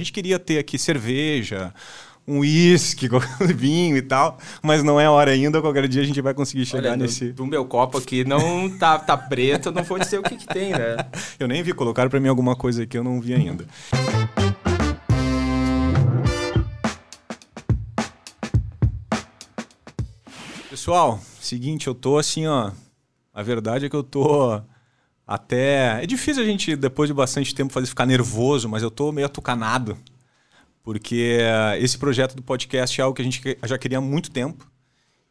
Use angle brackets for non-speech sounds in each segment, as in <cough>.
A gente queria ter aqui cerveja, um uísque, <laughs> vinho e tal, mas não é hora ainda. Qualquer dia a gente vai conseguir chegar Olha, nesse. Do meu copo aqui não tá, tá preto, não pode ser o que, que tem, né? <laughs> Eu nem vi, colocaram para mim alguma coisa que eu não vi ainda. Pessoal, seguinte, eu tô assim, ó. A verdade é que eu tô até. É difícil a gente, depois de bastante tempo, fazer ficar nervoso, mas eu tô meio atucanado. Porque esse projeto do podcast é algo que a gente já queria há muito tempo.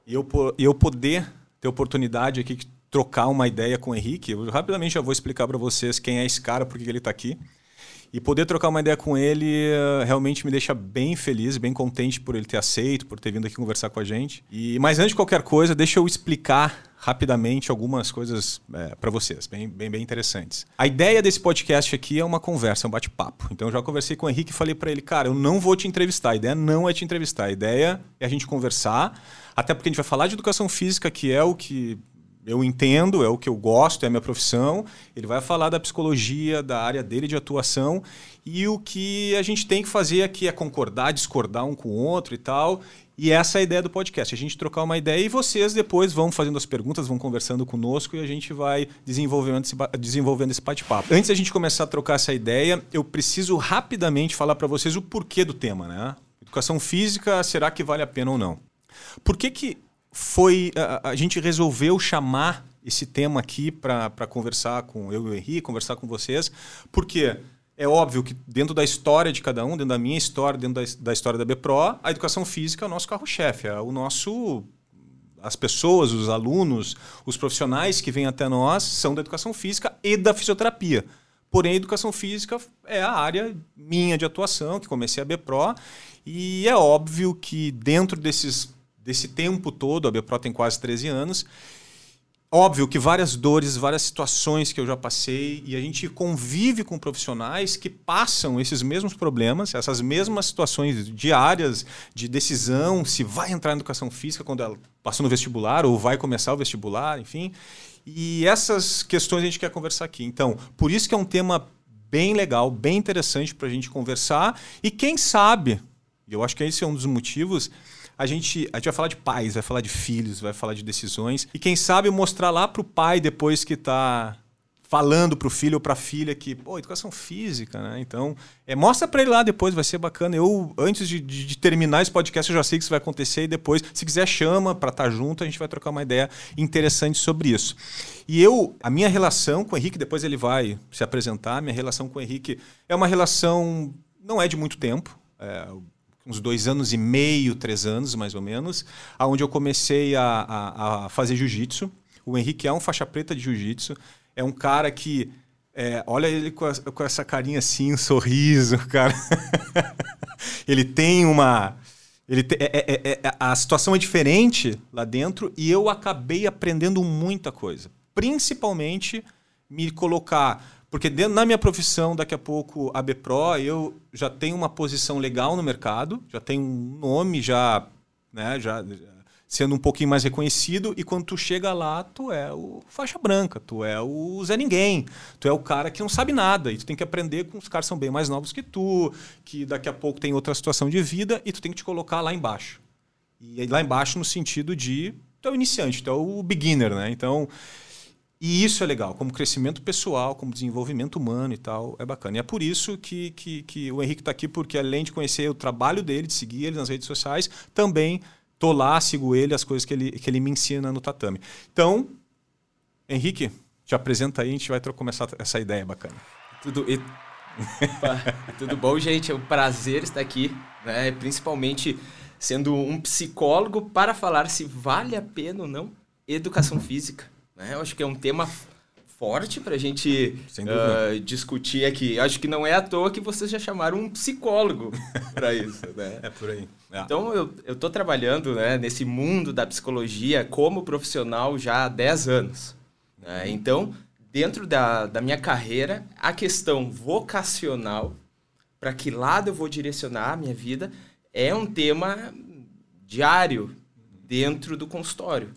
E eu, eu poder ter oportunidade aqui de trocar uma ideia com o Henrique, eu rapidamente já vou explicar para vocês quem é esse cara, por que ele está aqui. E poder trocar uma ideia com ele uh, realmente me deixa bem feliz, bem contente por ele ter aceito, por ter vindo aqui conversar com a gente. E mas antes de qualquer coisa, deixa eu explicar rapidamente algumas coisas é, para vocês, bem, bem, bem interessantes. A ideia desse podcast aqui é uma conversa, um bate-papo. Então eu já conversei com o Henrique e falei para ele, cara, eu não vou te entrevistar. A ideia não é te entrevistar. A ideia é a gente conversar, até porque a gente vai falar de educação física, que é o que eu entendo, é o que eu gosto, é a minha profissão. Ele vai falar da psicologia, da área dele de atuação. E o que a gente tem que fazer aqui é concordar, discordar um com o outro e tal. E essa é a ideia do podcast, a gente trocar uma ideia e vocês depois vão fazendo as perguntas, vão conversando conosco e a gente vai desenvolvendo esse, desenvolvendo esse bate-papo. Antes da gente começar a trocar essa ideia, eu preciso rapidamente falar para vocês o porquê do tema, né? Educação física, será que vale a pena ou não? Por que, que foi a, a gente resolveu chamar esse tema aqui para conversar com eu e o Henrique, conversar com vocês, porque é óbvio que dentro da história de cada um, dentro da minha história, dentro da, da história da BPRO, a educação física é o nosso carro-chefe, é o nosso as pessoas, os alunos, os profissionais que vêm até nós são da educação física e da fisioterapia. Porém, a educação física é a área minha de atuação, que comecei a BPRO, e é óbvio que dentro desses desse tempo todo, a Bepro tem quase 13 anos. Óbvio que várias dores, várias situações que eu já passei e a gente convive com profissionais que passam esses mesmos problemas, essas mesmas situações diárias de decisão, se vai entrar na educação física quando ela passou no vestibular ou vai começar o vestibular, enfim. E essas questões a gente quer conversar aqui. Então, por isso que é um tema bem legal, bem interessante para a gente conversar e quem sabe, eu acho que esse é um dos motivos a gente, a gente vai falar de pais, vai falar de filhos, vai falar de decisões. E quem sabe mostrar lá para o pai depois que está falando para o filho ou para a filha que, pô, educação física, né? Então, é, mostra para ele lá depois, vai ser bacana. Eu, antes de, de, de, terminar esse podcast, eu já sei que isso vai acontecer e depois, se quiser, chama para estar tá junto, a gente vai trocar uma ideia interessante sobre isso. E eu, a minha relação com o Henrique, depois ele vai se apresentar, minha relação com o Henrique é uma relação, não é de muito tempo, é, uns dois anos e meio, três anos mais ou menos, aonde eu comecei a, a, a fazer jiu-jitsu. O Henrique é um faixa preta de jiu-jitsu, é um cara que é, olha ele com, a, com, essa carinha assim, um sorriso, <laughs> cara. ele tem uma. Ele te, é, é, é, é, a situação é diferente lá dentro e eu acabei aprendendo muita coisa. Principalmente me colocar porque dentro, na minha profissão, daqui a pouco, a BPRO, eu já tenho uma posição legal no mercado, já tenho um nome já, né, já sendo um pouquinho mais reconhecido, e quando tu chega lá, tu é o faixa branca, tu é o Zé Ninguém, tu é o cara que não sabe nada, e tu tem que aprender com os caras que são bem mais novos que tu, que daqui a pouco tem outra situação de vida, e tu tem que te colocar lá embaixo. E lá embaixo no sentido de tu é o iniciante, tu é o beginner, né? Então, e isso é legal, como crescimento pessoal, como desenvolvimento humano e tal, é bacana. E é por isso que, que, que o Henrique está aqui, porque além de conhecer o trabalho dele, de seguir ele nas redes sociais, também tô lá, sigo ele, as coisas que ele, que ele me ensina no tatame. Então, Henrique, te apresenta aí, a gente vai começar essa ideia bacana. Tudo, e... <laughs> Tudo bom, gente? É um prazer estar aqui, né? principalmente sendo um psicólogo para falar se vale a pena ou não educação física. Né? Eu acho que é um tema forte para a gente uh, discutir aqui. Eu acho que não é à toa que vocês já chamaram um psicólogo <laughs> para isso. Né? É por aí. É. Então, eu estou trabalhando né, nesse mundo da psicologia como profissional já há 10 anos. Né? Uhum. Então, dentro da, da minha carreira, a questão vocacional, para que lado eu vou direcionar a minha vida, é um tema diário dentro do consultório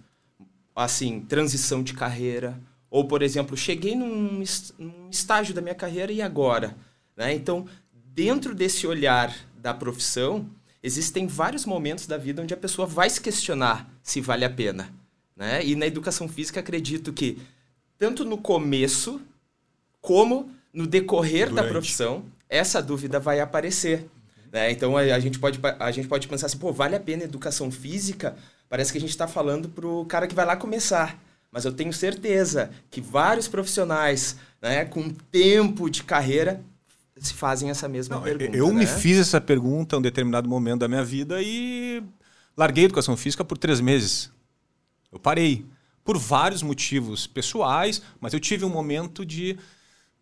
assim, transição de carreira. Ou, por exemplo, cheguei num, num estágio da minha carreira e agora? Né? Então, dentro desse olhar da profissão, existem vários momentos da vida onde a pessoa vai se questionar se vale a pena. Né? E na educação física, acredito que, tanto no começo, como no decorrer Durante. da profissão, essa dúvida vai aparecer. Né? Então, a, a, gente pode, a gente pode pensar assim, pô, vale a pena a educação física? Parece que a gente está falando para o cara que vai lá começar. Mas eu tenho certeza que vários profissionais né, com tempo de carreira se fazem essa mesma Não, pergunta. Eu né? me fiz essa pergunta em um determinado momento da minha vida e larguei a educação física por três meses. Eu parei. Por vários motivos pessoais, mas eu tive um momento de.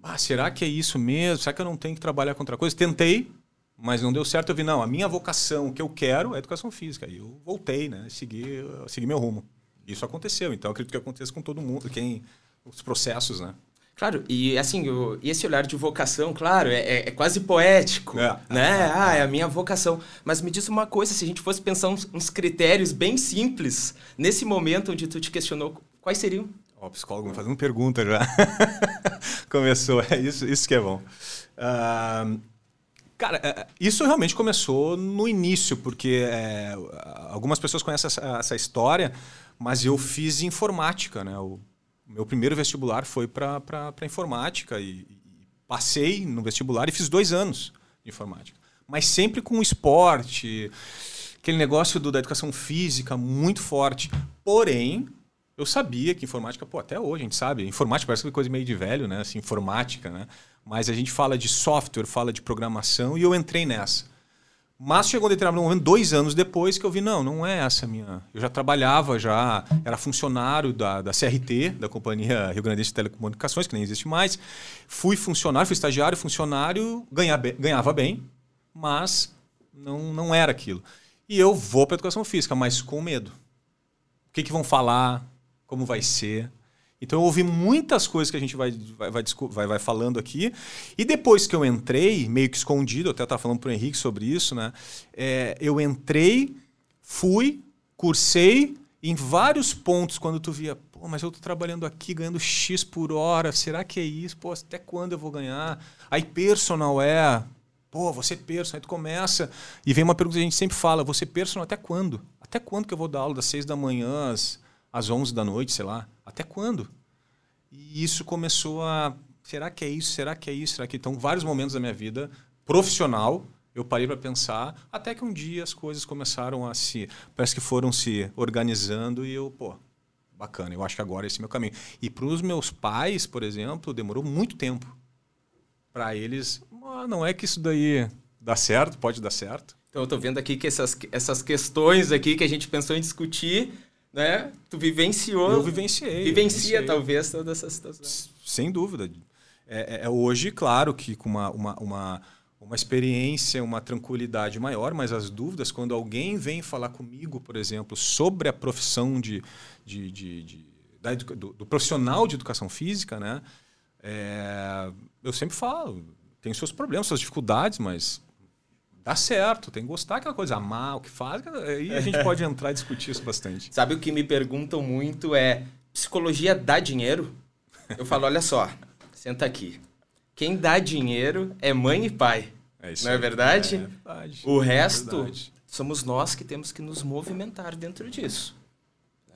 Ah, será que é isso mesmo? Será que eu não tenho que trabalhar com outra coisa? Tentei, mas não deu certo. Eu vi, não, a minha vocação, o que eu quero é educação física. E eu voltei, né? Segui, segui meu rumo. Isso aconteceu. Então, acredito que aconteça com todo mundo, quem os processos, né? Claro, e assim, o, esse olhar de vocação, claro, é, é, é quase poético, é. né? É, ah, é a minha vocação. Mas me diz uma coisa, se a gente fosse pensar uns, uns critérios bem simples, nesse momento onde tu te questionou, quais seriam? Ó, o psicólogo me fazendo pergunta já. <laughs> começou, é isso, isso que é bom. Uh, cara, é, isso realmente começou no início, porque é, algumas pessoas conhecem essa, essa história, mas eu fiz informática, né? O meu primeiro vestibular foi para informática e, e, passei no vestibular e fiz dois anos de informática. Mas sempre com esporte, aquele negócio do, da educação física muito forte. Porém, eu sabia que informática, pô, até hoje a gente sabe, informática parece uma coisa meio de velho, né? Assim, informática, né? Mas a gente fala de software, fala de programação e eu entrei nessa. Mas chegou um determinado momento, dois anos depois, que eu vi, não, não é essa a minha. Eu já trabalhava, já era funcionário da, da CRT, da Companhia Rio Grande de Telecomunicações, que nem existe mais. Fui funcionário, fui estagiário, funcionário, ganhava, ganhava bem, mas não, não era aquilo. E eu vou para educação física, mas com medo. O que, que vão falar? Como vai ser? Então eu ouvi muitas coisas que a gente vai, vai, vai, vai, falando aqui. E depois que eu entrei, meio que escondido, até estava falando para o Henrique sobre isso, né? É, eu entrei, fui, cursei, em vários pontos, quando tu via, pô, mas eu estou trabalhando aqui ganhando X por hora, será que é isso? Pô, até quando eu vou ganhar? Aí personal é, pô, você personal, aí tu começa, e vem uma pergunta que a gente sempre fala, você personal até quando? Até quando que eu vou dar aula das 6 da manhã às, às 11 da noite, sei lá? Até quando? E isso começou a. Será que é isso? Será que é isso? Será que. Então, vários momentos da minha vida profissional, eu parei para pensar, até que um dia as coisas começaram a se. Parece que foram se organizando e eu, pô, bacana, eu acho que agora esse é o meu caminho. E para os meus pais, por exemplo, demorou muito tempo. Para eles, ah, não é que isso daí dá certo, pode dar certo. Então, eu estou vendo aqui que essas, essas questões aqui que a gente pensou em discutir né? Tu vivenciou. Eu vivenciei. Vivencia, vivenciei. talvez, toda essa situação. Sem dúvida. É, é, é, hoje, claro, que com uma, uma, uma, uma experiência, uma tranquilidade maior, mas as dúvidas, quando alguém vem falar comigo, por exemplo, sobre a profissão de, de, de, de da, do, do, profissional de educação física, né? É, eu sempre falo, tem seus problemas, suas dificuldades, mas dá certo, tem que gostar aquela coisa, amar o que faz, aí a gente pode <laughs> entrar e discutir isso bastante. Sabe o que me perguntam muito é, psicologia dá dinheiro? Eu falo, olha só, senta aqui. Quem dá dinheiro é mãe e pai. É isso não é verdade? É, verdade. O resto, é verdade. somos nós que temos que nos movimentar dentro disso.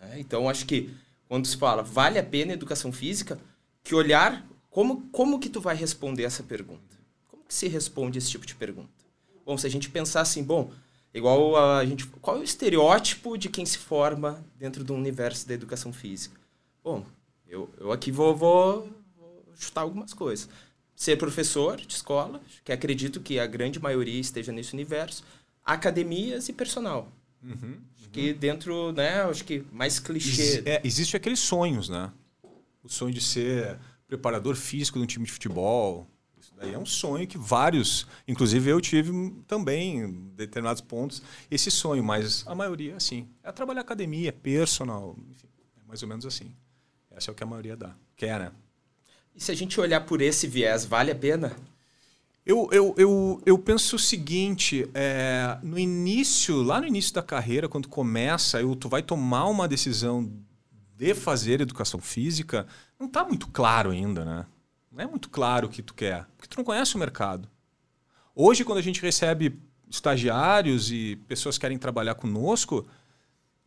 Né? Então, acho que quando se fala, vale a pena a educação física, que olhar, como, como que tu vai responder essa pergunta? Como que se responde esse tipo de pergunta? Bom, se a gente pensar assim, bom, igual a gente. Qual é o estereótipo de quem se forma dentro do universo da educação física? Bom, eu, eu aqui vou, vou, vou chutar algumas coisas. Ser professor de escola, que acredito que a grande maioria esteja nesse universo. Academias e personal. Uhum, acho que uhum. dentro, né, acho que mais clichê. É, existe aqueles sonhos, né? O sonho de ser preparador físico de um time de futebol, Aí é um sonho que vários, inclusive eu tive também, em determinados pontos, esse sonho, mas a maioria, assim, é trabalhar academia, é personal, enfim, é mais ou menos assim. Essa é o que a maioria dá, quer, né? E se a gente olhar por esse viés, vale a pena? Eu, eu, eu, eu penso o seguinte, é, no início, lá no início da carreira, quando começa, eu, tu vai tomar uma decisão de fazer educação física, não está muito claro ainda, né? Não é muito claro o que tu quer, porque tu não conhece o mercado. Hoje, quando a gente recebe estagiários e pessoas que querem trabalhar conosco,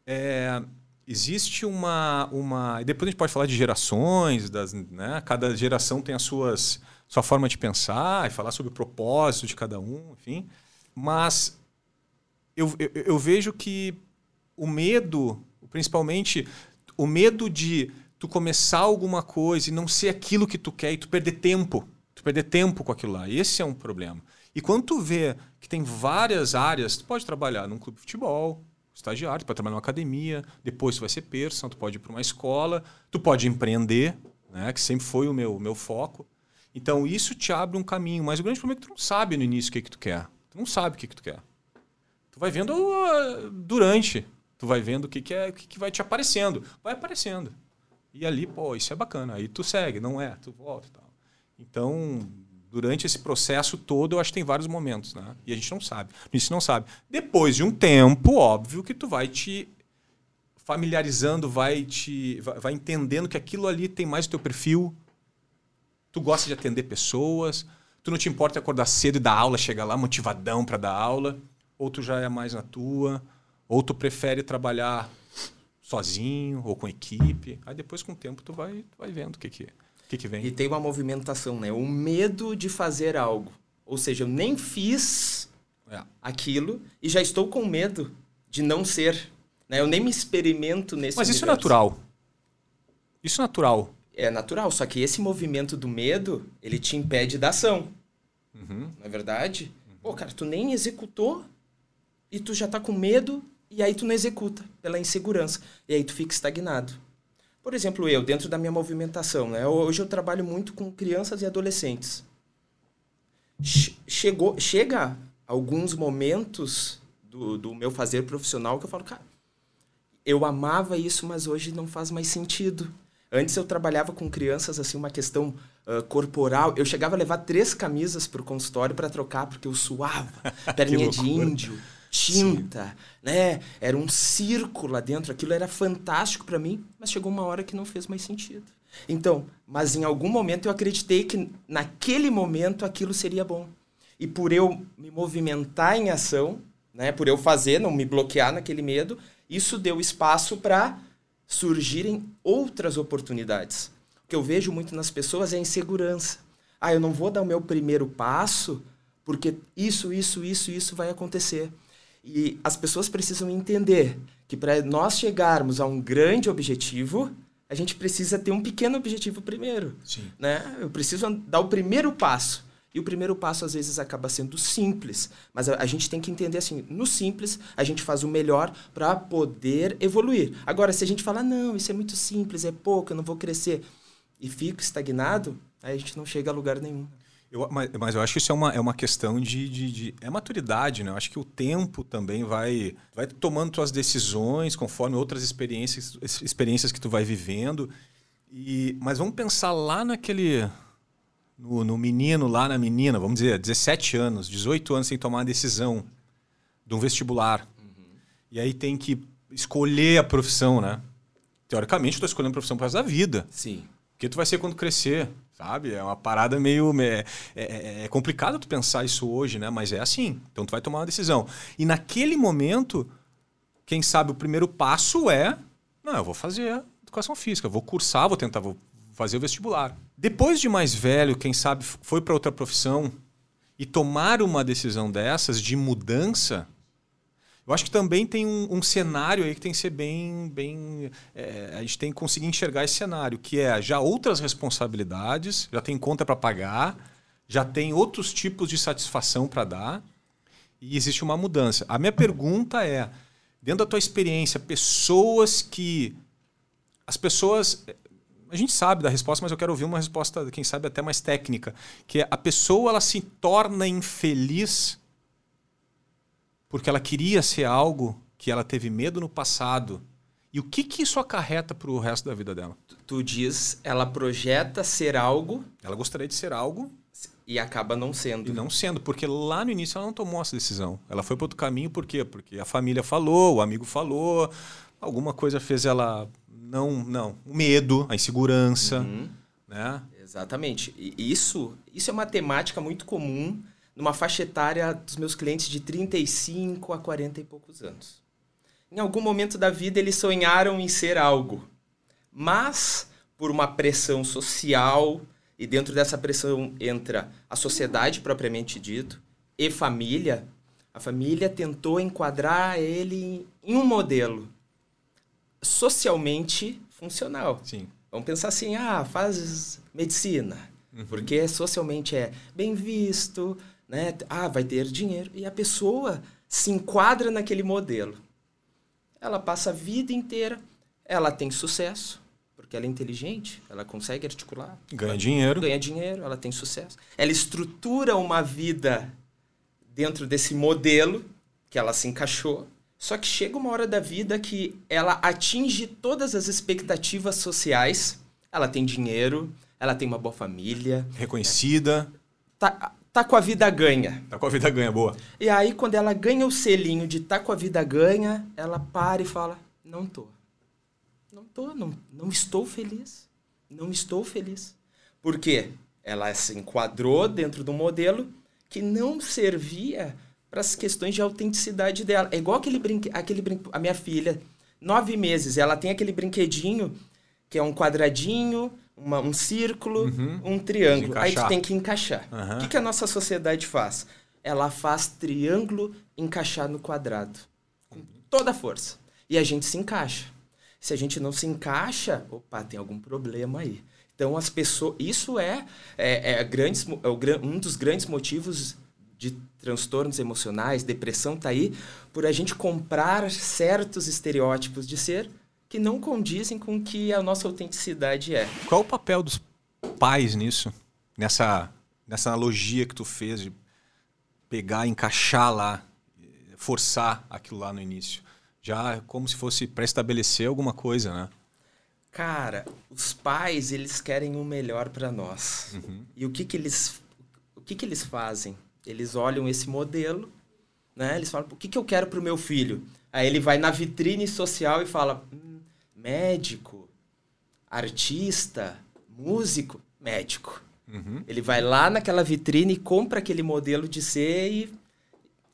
é, existe uma, uma. Depois a gente pode falar de gerações, das, né? cada geração tem as suas sua forma de pensar e falar sobre o propósito de cada um, enfim. Mas eu, eu, eu vejo que o medo, principalmente o medo de tu começar alguma coisa e não ser aquilo que tu quer e tu perder tempo, tu perder tempo com aquilo lá. Esse é um problema. E quando tu vê que tem várias áreas, tu pode trabalhar num clube de futebol, estagiário, tu pode trabalhar numa academia, depois tu vai ser personal, tu pode ir para uma escola, tu pode empreender, né, que sempre foi o meu, meu foco. Então isso te abre um caminho, mas o grande problema é que tu não sabe no início o que, que tu quer. Tu não sabe o que, que tu quer. Tu vai vendo uh, durante. Tu vai vendo o que, que, é, o que, que vai te aparecendo. Vai aparecendo. E ali, pô, isso é bacana. Aí tu segue, não é? Tu volta e tal. Então, durante esse processo todo, eu acho que tem vários momentos, né? E a gente não sabe. Isso não sabe. Depois de um tempo, óbvio que tu vai te familiarizando, vai te vai, entendendo que aquilo ali tem mais o teu perfil. Tu gosta de atender pessoas, tu não te importa acordar cedo e dar aula, chegar lá motivadão para dar aula, ou tu já é mais na tua, ou tu prefere trabalhar sozinho ou com equipe. Aí depois, com o tempo, tu vai, tu vai vendo o que, que, que, que vem. E tem uma movimentação, né? O medo de fazer algo. Ou seja, eu nem fiz é. aquilo e já estou com medo de não ser. Né? Eu nem me experimento nesse Mas universo. isso é natural. Isso é natural. É natural, só que esse movimento do medo, ele te impede da ação. Uhum. Não é verdade? Uhum. Pô, cara, tu nem executou e tu já tá com medo e aí tu não executa pela insegurança. E aí tu fica estagnado. Por exemplo, eu, dentro da minha movimentação, né? Hoje eu trabalho muito com crianças e adolescentes. Chegou, chega alguns momentos do, do meu fazer profissional que eu falo, cara, eu amava isso, mas hoje não faz mais sentido. Antes eu trabalhava com crianças, assim, uma questão uh, corporal. Eu chegava a levar três camisas para o consultório para trocar, porque eu suava. <laughs> Perninha de índio tinta, Sim. né? Era um circo lá dentro, aquilo era fantástico para mim, mas chegou uma hora que não fez mais sentido. Então, mas em algum momento eu acreditei que naquele momento aquilo seria bom. E por eu me movimentar em ação, né, por eu fazer, não me bloquear naquele medo, isso deu espaço para surgirem outras oportunidades. O que eu vejo muito nas pessoas é a insegurança. Ah, eu não vou dar o meu primeiro passo porque isso, isso, isso, isso vai acontecer. E as pessoas precisam entender que para nós chegarmos a um grande objetivo, a gente precisa ter um pequeno objetivo primeiro. Sim. Né? Eu preciso dar o primeiro passo. E o primeiro passo, às vezes, acaba sendo simples. Mas a, a gente tem que entender assim: no simples, a gente faz o melhor para poder evoluir. Agora, se a gente falar, não, isso é muito simples, é pouco, eu não vou crescer, e fico estagnado, aí a gente não chega a lugar nenhum. Eu, mas, mas, eu acho que isso é uma, é uma questão de, de, de, É maturidade, né? Eu acho que o tempo também vai, vai tomando suas decisões conforme outras experiências, experiências que tu vai vivendo. E, mas vamos pensar lá naquele. No, no menino, lá na menina, vamos dizer, 17 anos, 18 anos sem tomar uma decisão de um vestibular. Uhum. E aí tem que escolher a profissão, né? Teoricamente, tu tá escolhendo a profissão para da vida. Sim. O que tu vai ser quando crescer? Sabe? É uma parada meio. É, é, é, complicado tu pensar isso hoje, né? Mas é assim. Então tu vai tomar uma decisão. E naquele momento, quem sabe o primeiro passo é. Não, eu vou fazer educação física, vou cursar, vou tentar, vou fazer o vestibular. Depois de mais velho, quem sabe foi para outra profissão e tomar uma decisão dessas de mudança, eu acho que também tem um, um, cenário aí que tem que ser bem. bem é, a gente tem que conseguir enxergar esse cenário, que é já outras responsabilidades, já tem conta para pagar, já tem outros tipos de satisfação para dar e existe uma mudança. A minha pergunta é: dentro da tua experiência, pessoas que. As pessoas. A gente sabe da resposta, mas eu quero ouvir uma resposta, quem sabe até mais técnica, que é a pessoa ela se torna infeliz porque ela queria ser algo que ela teve medo no passado. E o que, que isso acarreta para o resto da vida dela? Tu, tu diz, ela projeta ser algo. Ela gostaria de ser algo. E acaba não sendo. E não sendo, porque lá no início ela não tomou essa decisão. Ela foi para outro caminho, por quê? Porque a família falou, o amigo falou, alguma coisa fez ela. Não, não. O medo, a insegurança. Uhum. Né? Exatamente. E isso, isso é uma temática muito comum numa faixa etária dos meus clientes de 35 a 40 e poucos anos. Em algum momento da vida eles sonharam em ser algo, mas por uma pressão social, e dentro dessa pressão entra a sociedade propriamente dito e família, a família tentou enquadrar ele em um modelo socialmente funcional. Sim. Vamos pensar assim, ah, faz medicina, uhum. porque socialmente é bem visto, né? Ah, vai ter dinheiro e a pessoa se enquadra naquele modelo. Ela passa a vida inteira, ela tem sucesso, porque ela é inteligente, ela consegue articular, ganha dinheiro, ganha dinheiro, ela tem sucesso. Ela estrutura uma vida dentro desse modelo que ela se encaixou só que chega uma hora da vida que ela atinge todas as expectativas sociais. Ela tem dinheiro, ela tem uma boa família. Reconhecida. Tá, tá com a vida ganha. Tá com a vida ganha, boa. E aí, quando ela ganha o selinho de tá com a vida ganha, ela para e fala: Não tô. Não tô, não, não estou feliz. Não estou feliz. Por quê? Ela se enquadrou dentro do modelo que não servia para as questões de autenticidade dela. É igual aquele brinque, aquele brinque, a minha filha, nove meses, ela tem aquele brinquedinho que é um quadradinho, uma, um círculo, uhum. um triângulo. Aí tu tem que encaixar. Uhum. O que, que a nossa sociedade faz? Ela faz triângulo encaixar no quadrado. Com toda a força. E a gente se encaixa. Se a gente não se encaixa, opa, tem algum problema aí. Então as pessoas. Isso é, é, é, grandes, é um dos grandes motivos de transtornos emocionais, depressão está aí por a gente comprar certos estereótipos de ser que não condizem com o que a nossa autenticidade é. Qual o papel dos pais nisso? Nessa, nessa analogia que tu fez de pegar, encaixar lá, forçar aquilo lá no início. Já como se fosse pré-estabelecer alguma coisa, né? Cara, os pais, eles querem o melhor para nós. Uhum. E o que que eles o que que eles fazem? Eles olham esse modelo, né? Eles falam, o que, que eu quero para o meu filho? Aí ele vai na vitrine social e fala, hum, médico, artista, músico, médico. Uhum. Ele vai lá naquela vitrine e compra aquele modelo de ser e,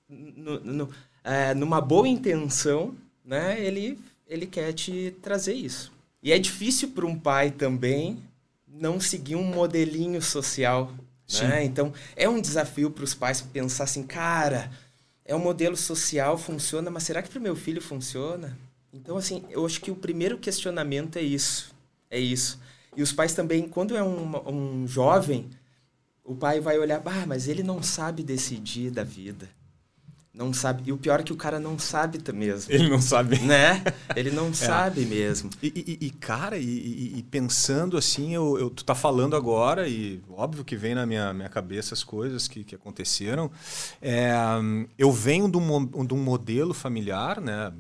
no, no, é, numa boa intenção, né? Ele, ele quer te trazer isso. E é difícil para um pai também não seguir um modelinho social né? Então, é um desafio para os pais pensar assim, cara, é um modelo social, funciona, mas será que para o meu filho funciona? Então, assim, eu acho que o primeiro questionamento é isso. É isso. E os pais também, quando é um, um jovem, o pai vai olhar, ah, mas ele não sabe decidir da vida. Não sabe. E o pior é que o cara não sabe mesmo. Ele não sabe. Né? Ele não <laughs> é. sabe mesmo. E, e, e cara, e, e, pensando assim, eu, eu, tu tá falando agora, e óbvio que vem na minha, minha cabeça as coisas que, que aconteceram. É, eu venho de um, de um modelo familiar, né?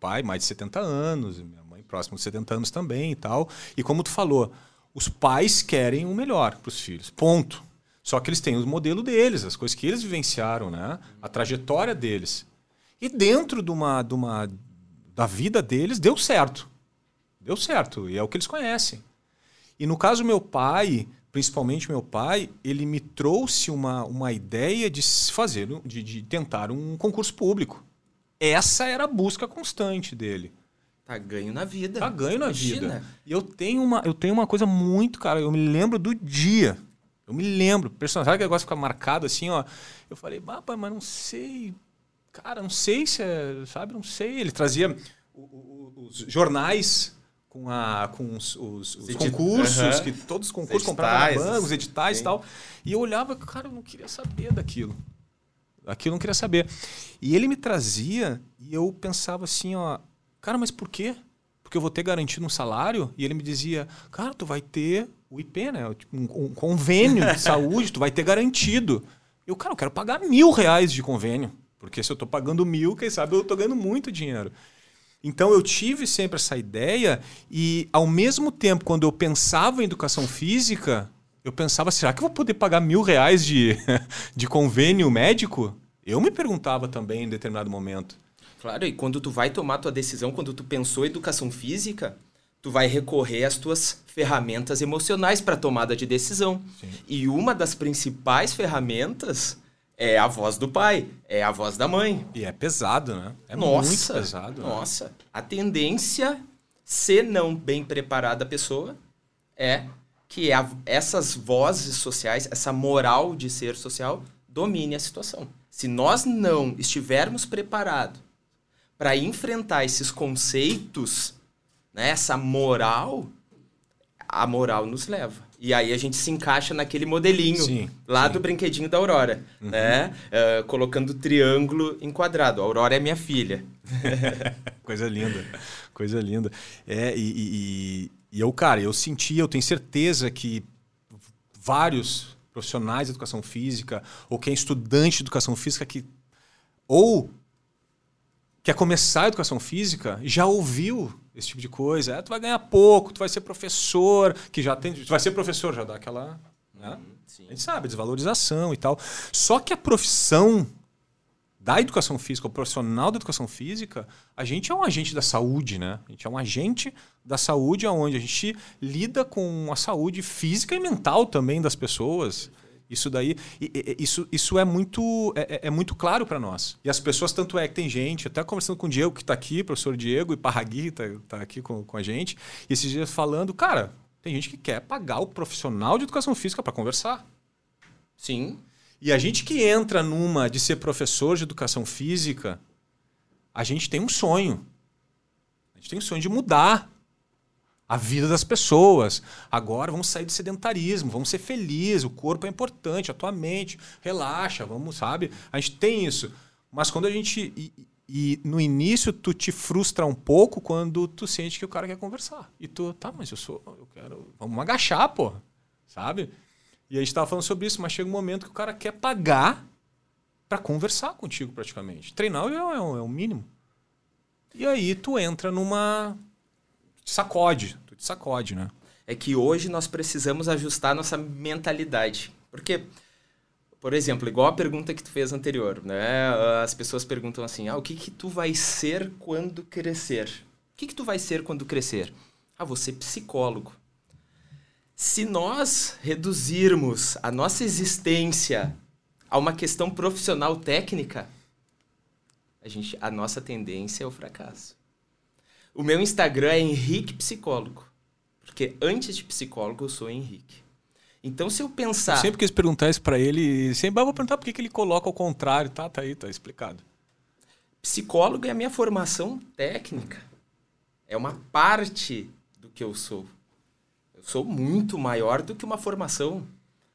Pai, mais de 70 anos, minha mãe, próximo de 70 anos também e tal. E como tu falou, os pais querem o melhor para os filhos. Ponto. Só que eles têm o modelo deles, as coisas que eles vivenciaram, né? A trajetória deles. E dentro de uma, de uma da vida deles deu certo. Deu certo, e é o que eles conhecem. E no caso meu pai, principalmente meu pai, ele me trouxe uma, uma ideia de fazer, de, de tentar um concurso público. Essa era a busca constante dele. Tá ganho na vida. Tá ganho na Imagina. vida. E eu tenho uma, eu tenho uma coisa muito, cara, eu me lembro do dia eu me lembro, personagem, sabe que negócio fica marcado assim, ó. Eu falei, pai, mas não sei. Cara, não sei se é, sabe, não sei. Ele trazia o, o, os jornais com, a, com os, os, os concursos, uhum. que todos os concursos compravam na banca, os editais e tal. E eu olhava, cara, eu não queria saber daquilo. Aquilo eu não queria saber. E ele me trazia e eu pensava assim, ó, cara, mas por quê? Porque eu vou ter garantido um salário? E ele me dizia, cara, tu vai ter o IP, né? Tipo, um, um convênio de saúde, tu vai ter garantido. Eu, cara, eu quero pagar mil reais de convênio. Porque se eu estou pagando mil, quem sabe eu estou ganhando muito dinheiro. Então eu tive sempre essa ideia e, ao mesmo tempo, quando eu pensava em educação física, eu pensava, será que eu vou poder pagar mil reais de, <laughs> de convênio médico? Eu me perguntava também em determinado momento. Claro, e quando tu vai tomar tua decisão, quando tu pensou em educação física, tu vai recorrer às tuas ferramentas emocionais para tomada de decisão. Sim. E uma das principais ferramentas é a voz do pai, é a voz da mãe. E é pesado, né? É nossa, muito pesado. Né? Nossa, né? a tendência, se não bem preparada a pessoa, é que essas vozes sociais, essa moral de ser social, domine a situação. Se nós não estivermos preparados para enfrentar esses conceitos, né, essa moral, a moral nos leva. E aí a gente se encaixa naquele modelinho sim, lá sim. do brinquedinho da Aurora, uhum. né? Uh, colocando triângulo em quadrado. A Aurora é minha filha. <laughs> coisa linda, coisa linda. É, e, e, e eu, cara, eu senti, eu tenho certeza que vários profissionais de educação física, ou quem é estudante de educação física que ou quer começar a educação física, já ouviu esse tipo de coisa. É, tu vai ganhar pouco, tu vai ser professor, que já tem, tu vai ser professor, já dá aquela, né? Uhum, a gente sabe, desvalorização e tal. Só que a profissão da educação física, o profissional da educação física, a gente é um agente da saúde, né? A gente é um agente da saúde onde a gente lida com a saúde física e mental também das pessoas. Isso daí, isso, isso é muito, é, é, é muito claro para nós. E as pessoas, tanto é que tem gente, até conversando com o Diego, que está aqui, professor Diego, e Parragui está tá aqui com, com a gente, e esses dias falando, cara, tem gente que quer pagar o profissional de educação física para conversar. Sim. E a gente que entra numa de ser professor de educação física, a gente tem um sonho. A gente tem um sonho de mudar a vida das pessoas. Agora vamos sair do sedentarismo, vamos ser felizes, o corpo é importante, a tua mente, relaxa, vamos, sabe? A gente tem isso. Mas quando a gente. E, e, no início tu te frustra um pouco quando tu sente que o cara quer conversar. E tu, tá, mas eu sou. Eu quero. Vamos agachar, pô. Sabe? E a gente estava falando sobre isso, mas chega um momento que o cara quer pagar para conversar contigo praticamente. Treinar é, é, é o mínimo. E aí tu entra numa. sacode. Tu te sacode, né? É que hoje nós precisamos ajustar nossa mentalidade. Porque, por exemplo, igual a pergunta que tu fez anterior, né? As pessoas perguntam assim: ah, o que, que tu vai ser quando crescer? O que, que tu vai ser quando crescer? Ah, vou ser psicólogo. Se nós reduzirmos a nossa existência a uma questão profissional técnica, a, gente, a nossa tendência é o fracasso. O meu Instagram é Henrique Psicólogo. Porque antes de psicólogo eu sou Henrique. Então, se eu pensar. Eu sempre quis perguntar isso para ele. Sempre vou perguntar por que, que ele coloca ao contrário. Tá, tá aí, tá explicado. Psicólogo é a minha formação técnica. É uma parte do que eu sou sou muito maior do que uma formação,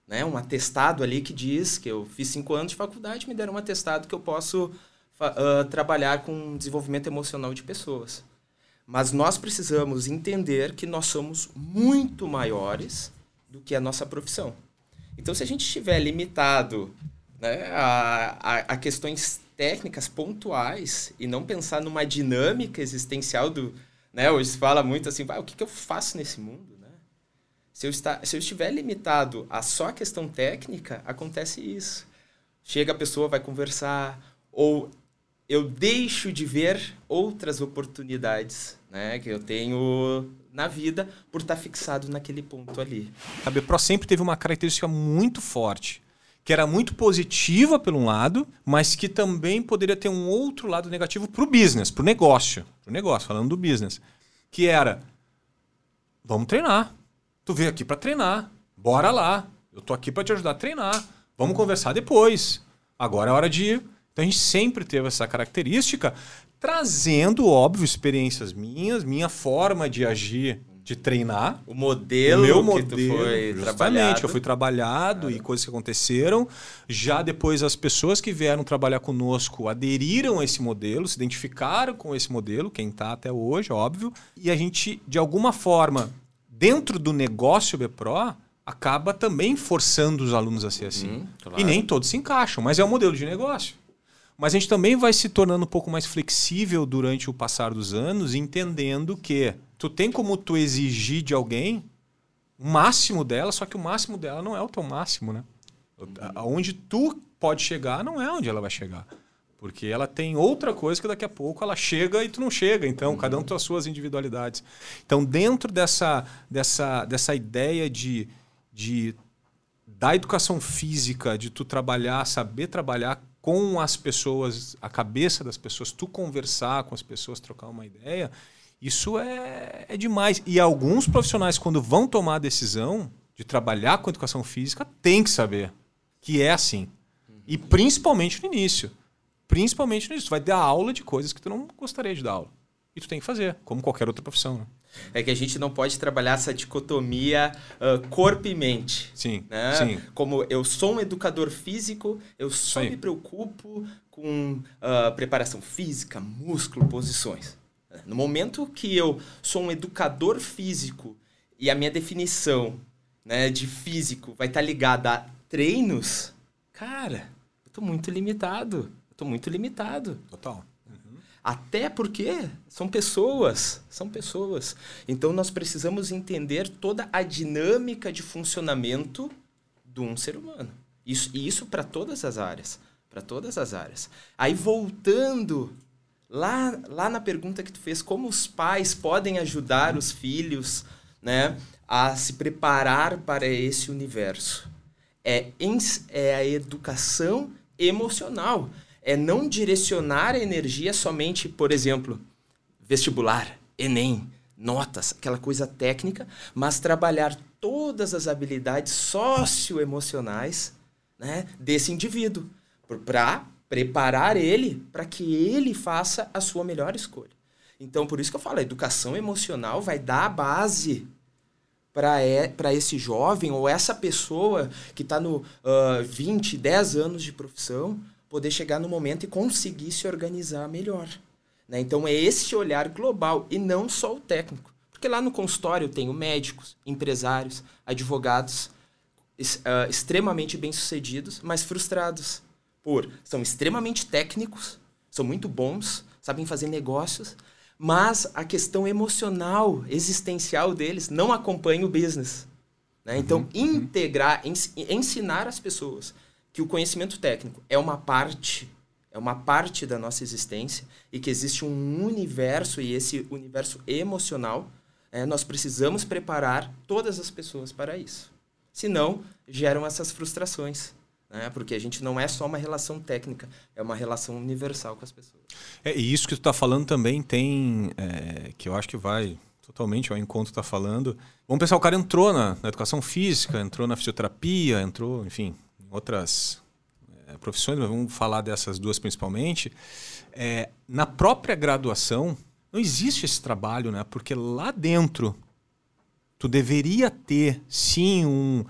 né? Um atestado ali que diz que eu fiz cinco anos de faculdade, me deram um atestado que eu posso uh, trabalhar com desenvolvimento emocional de pessoas. Mas nós precisamos entender que nós somos muito maiores do que a nossa profissão. Então, se a gente estiver limitado né, a, a, a, questões técnicas pontuais e não pensar numa dinâmica existencial do. Né, hoje se fala muito assim, ah, o que, que eu faço nesse mundo? Se eu, está, se eu estiver limitado a só a questão técnica, acontece isso. Chega a pessoa, vai conversar, ou eu deixo de ver outras oportunidades né, que eu tenho na vida por estar fixado naquele ponto ali. A Bepro sempre teve uma característica muito forte, que era muito positiva por um lado, mas que também poderia ter um outro lado negativo para o business, para o negócio, para negócio, falando do business, que era vamos treinar, Tu veio aqui para treinar. Bora lá. Eu tô aqui para te ajudar a treinar. Vamos conversar depois. Agora é hora de ir. Então a gente sempre teve essa característica, trazendo, óbvio, experiências minhas, minha forma de agir, de treinar. O modelo o meu modelo, que tu foi trabalhado. que eu fui trabalhado e coisas que aconteceram. Já depois as pessoas que vieram trabalhar conosco aderiram a esse modelo, se identificaram com esse modelo, quem está até hoje, óbvio. E a gente, de alguma forma, dentro do negócio BPRO, acaba também forçando os alunos a ser assim. Uhum, claro. E nem todos se encaixam, mas é um modelo de negócio. Mas a gente também vai se tornando um pouco mais flexível durante o passar dos anos, entendendo que tu tem como tu exigir de alguém o máximo dela, só que o máximo dela não é o teu máximo, né? Uhum. Onde tu pode chegar não é onde ela vai chegar. Porque ela tem outra coisa que daqui a pouco ela chega e tu não chega. Então, uhum. cada um tem as suas individualidades. Então, dentro dessa, dessa, dessa ideia de, de da educação física, de tu trabalhar, saber trabalhar com as pessoas, a cabeça das pessoas, tu conversar com as pessoas, trocar uma ideia, isso é, é demais. E alguns profissionais, quando vão tomar a decisão de trabalhar com educação física, tem que saber que é assim. E principalmente no início. Principalmente início. Tu vai dar aula de coisas que tu não gostaria de dar aula. E tu tem que fazer, como qualquer outra profissão. Né? É que a gente não pode trabalhar essa dicotomia uh, corpo e mente. Sim, né? sim. Como eu sou um educador físico, eu só sim. me preocupo com uh, preparação física, músculo, posições. No momento que eu sou um educador físico e a minha definição né, de físico vai estar tá ligada a treinos, cara, eu estou muito limitado. Eu tô muito limitado. Total. Uhum. Até porque são pessoas, são pessoas. Então nós precisamos entender toda a dinâmica de funcionamento de um ser humano. Isso, e isso para todas as áreas, para todas as áreas. Aí voltando Lá, lá na pergunta que tu fez, como os pais podem ajudar os filhos né, a se preparar para esse universo? É, é a educação emocional. É não direcionar a energia somente, por exemplo, vestibular, Enem, notas, aquela coisa técnica, mas trabalhar todas as habilidades socioemocionais né, desse indivíduo para preparar ele para que ele faça a sua melhor escolha. Então, por isso que eu falo, a educação emocional vai dar a base para é, esse jovem ou essa pessoa que está no uh, 20, 10 anos de profissão poder chegar no momento e conseguir se organizar melhor. Né? Então, é esse olhar global e não só o técnico. Porque lá no consultório eu tenho médicos, empresários, advogados uh, extremamente bem-sucedidos, mas frustrados por são extremamente técnicos, são muito bons, sabem fazer negócios, mas a questão emocional, existencial deles não acompanha o business. Né? Então, uhum, uhum. integrar, ens, ensinar as pessoas que o conhecimento técnico é uma parte, é uma parte da nossa existência e que existe um universo e esse universo emocional, é, nós precisamos preparar todas as pessoas para isso. Senão, geram essas frustrações né? Porque a gente não é só uma relação técnica, é uma relação universal com as pessoas. É, e isso que tu está falando também tem, é, que eu acho que vai totalmente ao encontro está falando. Vamos pensar, o cara entrou na, na, educação física, entrou na fisioterapia, entrou, enfim, outras é, profissões, mas vamos falar dessas duas principalmente. É, na própria graduação, não existe esse trabalho, né? Porque lá dentro, tu deveria ter, sim, um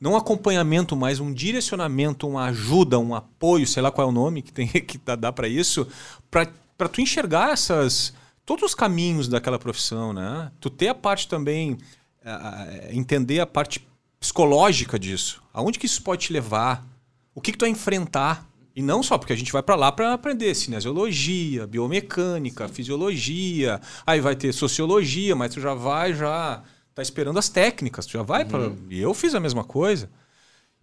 não acompanhamento, mas um direcionamento, uma ajuda, um apoio, sei lá qual é o nome que tem <laughs> que dá para isso, para tu enxergar essas todos os caminhos daquela profissão, né? Tu ter a parte também uh, entender a parte psicológica disso, aonde que isso pode te levar, o que que tu vai enfrentar e não só porque a gente vai para lá para aprender cinesiologia, biomecânica, fisiologia, aí vai ter sociologia, mas tu já vai já tá esperando as técnicas, tu já vai uhum. para. E eu fiz a mesma coisa.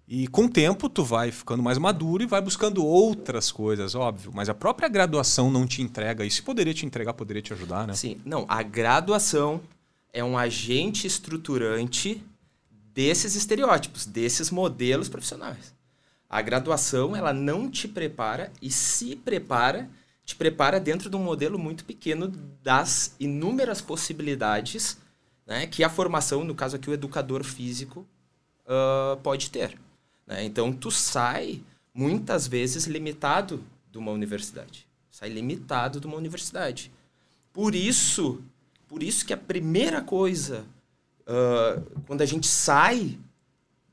E com o tempo tu vai ficando mais maduro e vai buscando outras coisas, óbvio. Mas a própria graduação não te entrega isso. Poderia te entregar, poderia te ajudar, né? Sim. Não, a graduação é um agente estruturante desses estereótipos, desses modelos profissionais. A graduação, ela não te prepara e se prepara, te prepara dentro de um modelo muito pequeno das inúmeras possibilidades né, que a formação, no caso aqui o educador físico, uh, pode ter. Né? Então, tu sai, muitas vezes, limitado de uma universidade. Sai limitado de uma universidade. Por isso, por isso que a primeira coisa, uh, quando a gente sai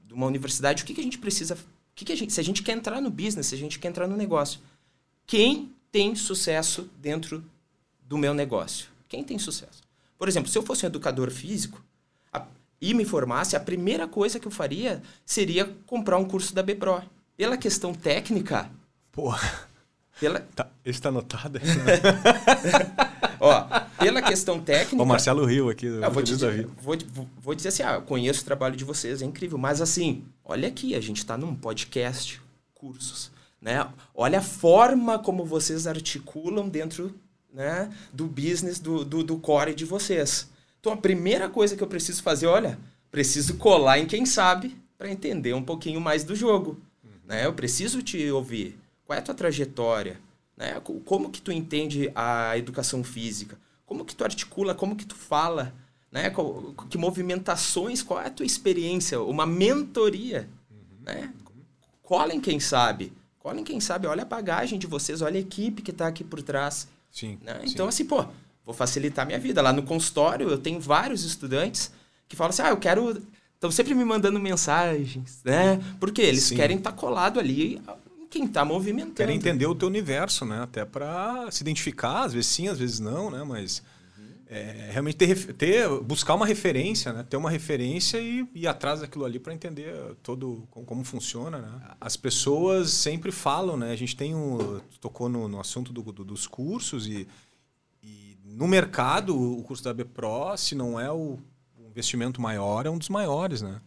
de uma universidade, o que, que a gente precisa... O que, que a gente, se a gente quer entrar no business, se a gente quer entrar no negócio, quem tem sucesso dentro do meu negócio? Quem tem sucesso? Por exemplo, se eu fosse um educador físico a, e me formasse, a primeira coisa que eu faria seria comprar um curso da BPRO. Pela questão técnica. Porra. Pela... Tá, esse tá anotado. <laughs> Ó, pela questão técnica. O Marcelo Rio aqui. Eu vou, dizer, vou, vou dizer assim: ah, conheço o trabalho de vocês, é incrível. Mas assim, olha aqui, a gente está num podcast, cursos. Né? Olha a forma como vocês articulam dentro né, do business, do, do, do core de vocês. Então a primeira coisa que eu preciso fazer, olha, preciso colar em quem sabe para entender um pouquinho mais do jogo. Né? Eu preciso te ouvir. Qual é a tua trajetória? Né? Como que tu entende a educação física? Como que tu articula? Como que tu fala? Né? Que movimentações? Qual é a tua experiência? Uma mentoria. Uhum. Né? Colhem quem sabe. Colhem quem sabe. Olha a bagagem de vocês. Olha a equipe que está aqui por trás. Sim, né? Então, sim. assim, pô, vou facilitar a minha vida. Lá no consultório, eu tenho vários estudantes que falam assim, ah, eu quero... Estão sempre me mandando mensagens, né? Porque eles sim. querem estar tá colado ali quem está movimentando. Querem entender o teu universo, né? Até para se identificar, às vezes sim, às vezes não, né? Mas uhum. é, realmente ter, ter, buscar uma referência, né? Ter uma referência e ir atrás daquilo ali para entender todo como, como, funciona, né? As pessoas sempre falam, né? A gente tem um tocou no, no assunto do, do, dos cursos e, e no mercado o curso da BPRO, se não é o investimento maior, é um dos maiores, né?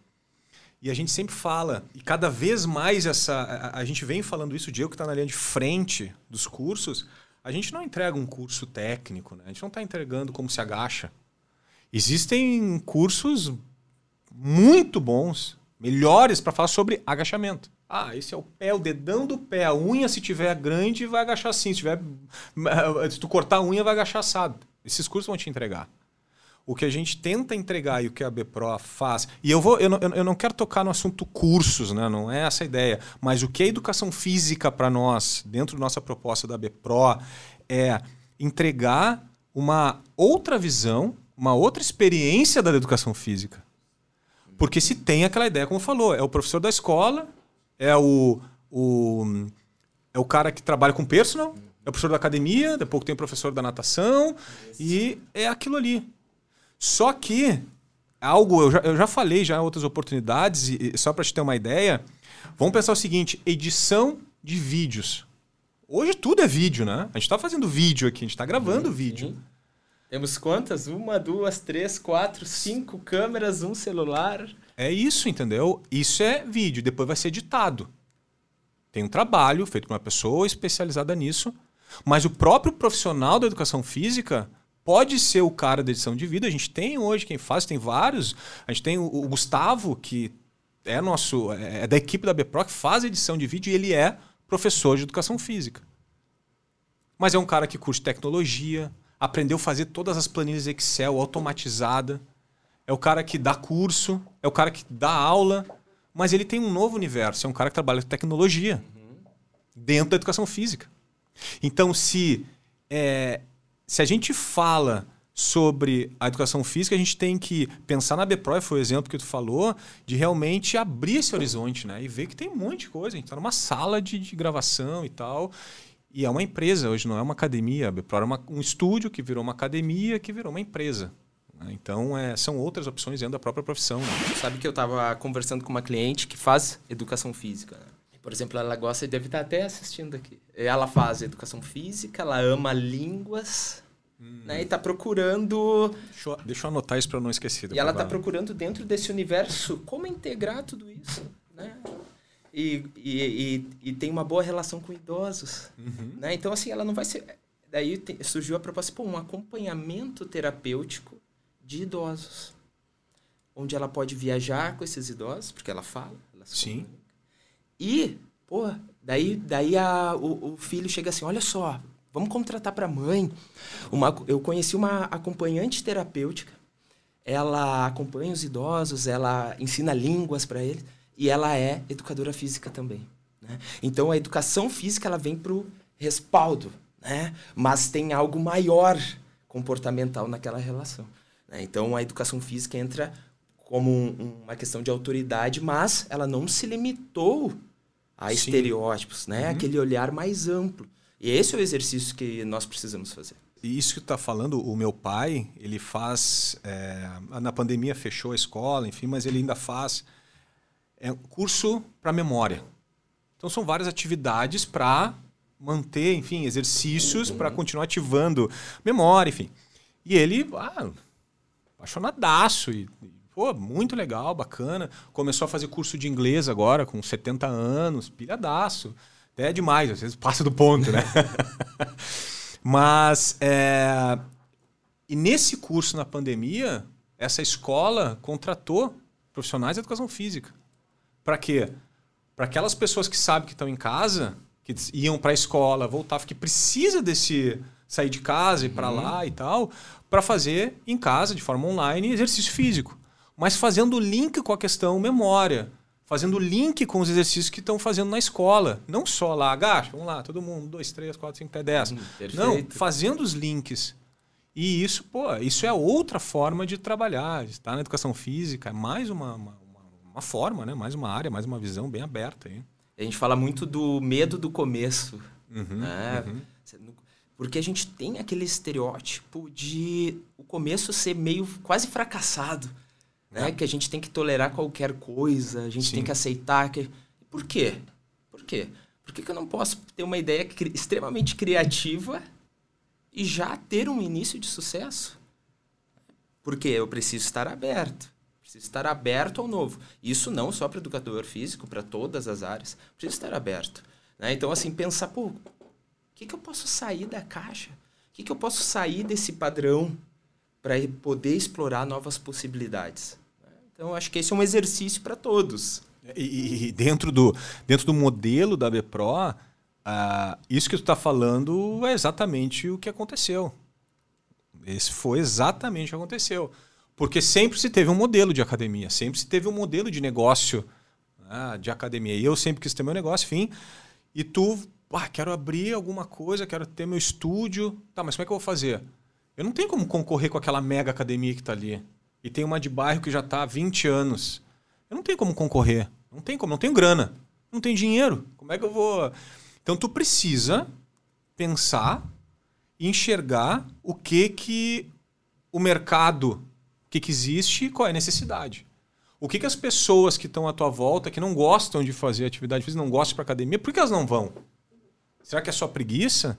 E a gente sempre fala, e cada vez mais essa. A, a gente vem falando isso, o Diego que está na linha de frente dos cursos, a gente não entrega um curso técnico, né? a gente não está entregando como se agacha. Existem cursos muito bons, melhores para falar sobre agachamento. Ah, esse é o pé, o dedão do pé. A unha, se tiver grande, vai agachar assim. Se, tiver, <laughs> se tu cortar a unha, vai agachar assado. Esses cursos vão te entregar o que a gente tenta entregar e o que a BPRO faz. E eu, vou, eu, não, eu não quero tocar no assunto cursos, né? não é essa a ideia. Mas o que a educação física para nós, dentro da nossa proposta da BPRO, é entregar uma outra visão, uma outra experiência da educação física. Porque se tem aquela ideia, como falou, é o professor da escola, é o, o, é o cara que trabalha com personal, é o professor da academia, depois tem o professor da natação, e é aquilo ali. Só que algo, eu já, eu já falei já em outras oportunidades, e, só para te ter uma ideia, vamos pensar o seguinte: edição de vídeos. Hoje tudo é vídeo, né? A gente está fazendo vídeo aqui, a gente está gravando sim, vídeo. Temos quantas? Uma, duas, três, quatro, cinco câmeras, um celular. É isso, entendeu? Isso é vídeo, depois vai ser editado. Tem um trabalho feito por uma pessoa especializada nisso, mas o próprio profissional da educação física pode ser o cara da edição de vídeo. A gente tem hoje quem faz, tem vários. A gente tem o, o Gustavo, que é nosso é da equipe da BPRO, que faz edição de vídeo e ele é professor de educação física. Mas é um cara que curte tecnologia, aprendeu a fazer todas as planilhas Excel automatizada. É o cara que dá curso, é o cara que dá aula, mas ele tem um novo universo, é um cara que trabalha com tecnologia uhum. dentro da educação física. Então, se é, se a gente fala sobre a educação física, a gente tem que pensar na BPRO, foi o exemplo que tu falou, de realmente abrir esse horizonte, né? E ver que tem um monte de coisa. A gente está numa sala de, de, gravação e tal. E é uma empresa, hoje não é uma academia. A BPRO é uma, um estúdio que virou uma academia, que virou uma empresa. Né? Então, é, são outras opções dentro da própria profissão. Né? Sabe que eu estava conversando com uma cliente que faz educação física. Né? Por exemplo, ela gosta, deve estar até assistindo aqui. Ela faz educação física, ela ama línguas, hum. né? E está procurando... Deixa eu, deixa eu anotar isso para não esquecer. E ela está procurando dentro desse universo como integrar tudo isso, né? E, e, e, e tem uma boa relação com idosos, uhum. né? Então, assim, ela não vai ser... Daí te, surgiu a proposta, pô, um acompanhamento terapêutico de idosos. Onde ela pode viajar com esses idosos, porque ela fala. Ela Sim. Comunica e, pô, daí, daí a, o, o filho chega assim: olha só, vamos contratar para mãe. Uma, eu conheci uma acompanhante terapêutica. Ela acompanha os idosos, ela ensina línguas para eles e ela é educadora física também. Né? Então a educação física ela vem para o respaldo, né? mas tem algo maior comportamental naquela relação. Né? Então a educação física entra como um, uma questão de autoridade, mas ela não se limitou a Sim. estereótipos, né? Uhum. Aquele olhar mais amplo. E esse é o exercício que nós precisamos fazer. E isso que está falando, o meu pai, ele faz. É, na pandemia fechou a escola, enfim, mas ele ainda faz é, curso para memória. Então são várias atividades para manter, enfim, exercícios uhum. para continuar ativando memória, enfim. E ele, ah, apaixonadaço e, Pô, muito legal, bacana. Começou a fazer curso de inglês agora, com 70 anos, pilhadaço. Até é demais, às vezes passa do ponto, né? <laughs> Mas, é... e nesse curso na pandemia, essa escola contratou profissionais de educação física. Para quê? Para aquelas pessoas que sabem que estão em casa, que iam para a escola, voltavam, que precisa desse sair de casa e para uhum. lá e tal, para fazer em casa, de forma online, exercício físico. Mas fazendo link com a questão memória, fazendo link com os exercícios que estão fazendo na escola. Não só lá, agacha, vamos lá, todo mundo, dois, três, quatro, cinco, até dez. Hum, Não, fazendo os links. E isso, pô, isso é outra forma de trabalhar. Estar na educação física é mais uma, uma, uma forma, né? mais uma área, mais uma visão bem aberta. Hein? A gente fala muito do medo do começo. Uhum, né? Uhum. Porque a gente tem aquele estereótipo de o começo ser meio quase fracassado. Né? É. Que a gente tem que tolerar qualquer coisa, a gente Sim. tem que aceitar. Que... Por quê? Por quê? Por que, que eu não posso ter uma ideia cri extremamente criativa e já ter um início de sucesso? Porque eu preciso estar aberto. Preciso estar aberto ao novo. Isso não só para o educador físico, para todas as áreas. Preciso estar aberto. Né? Então, assim, pensar, pô, que, que eu posso sair da caixa? O que, que eu posso sair desse padrão para poder explorar novas possibilidades? Então, acho que esse é um exercício para todos. E, e, dentro, do, dentro do modelo da BPRO, uh, isso que tu está falando é exatamente o que aconteceu. Esse foi exatamente o que aconteceu. Porque sempre se teve um modelo de academia, sempre se teve um modelo de negócio né, de academia. E eu sempre quis ter meu negócio, enfim. E tu ah, quero abrir alguma coisa, quero ter meu estúdio. Tá, mas como é que eu vou fazer? Eu não tenho como concorrer com aquela mega academia que está ali. E tem uma de bairro que já está há 20 anos. Eu não tenho como concorrer. Não tem como, não tenho grana. Não tenho dinheiro. Como é que eu vou. Então tu precisa pensar e enxergar o que que o mercado, o que, que existe, qual é a necessidade. O que, que as pessoas que estão à tua volta, que não gostam de fazer atividade física, não gostam para academia, por que elas não vão? Será que é só preguiça?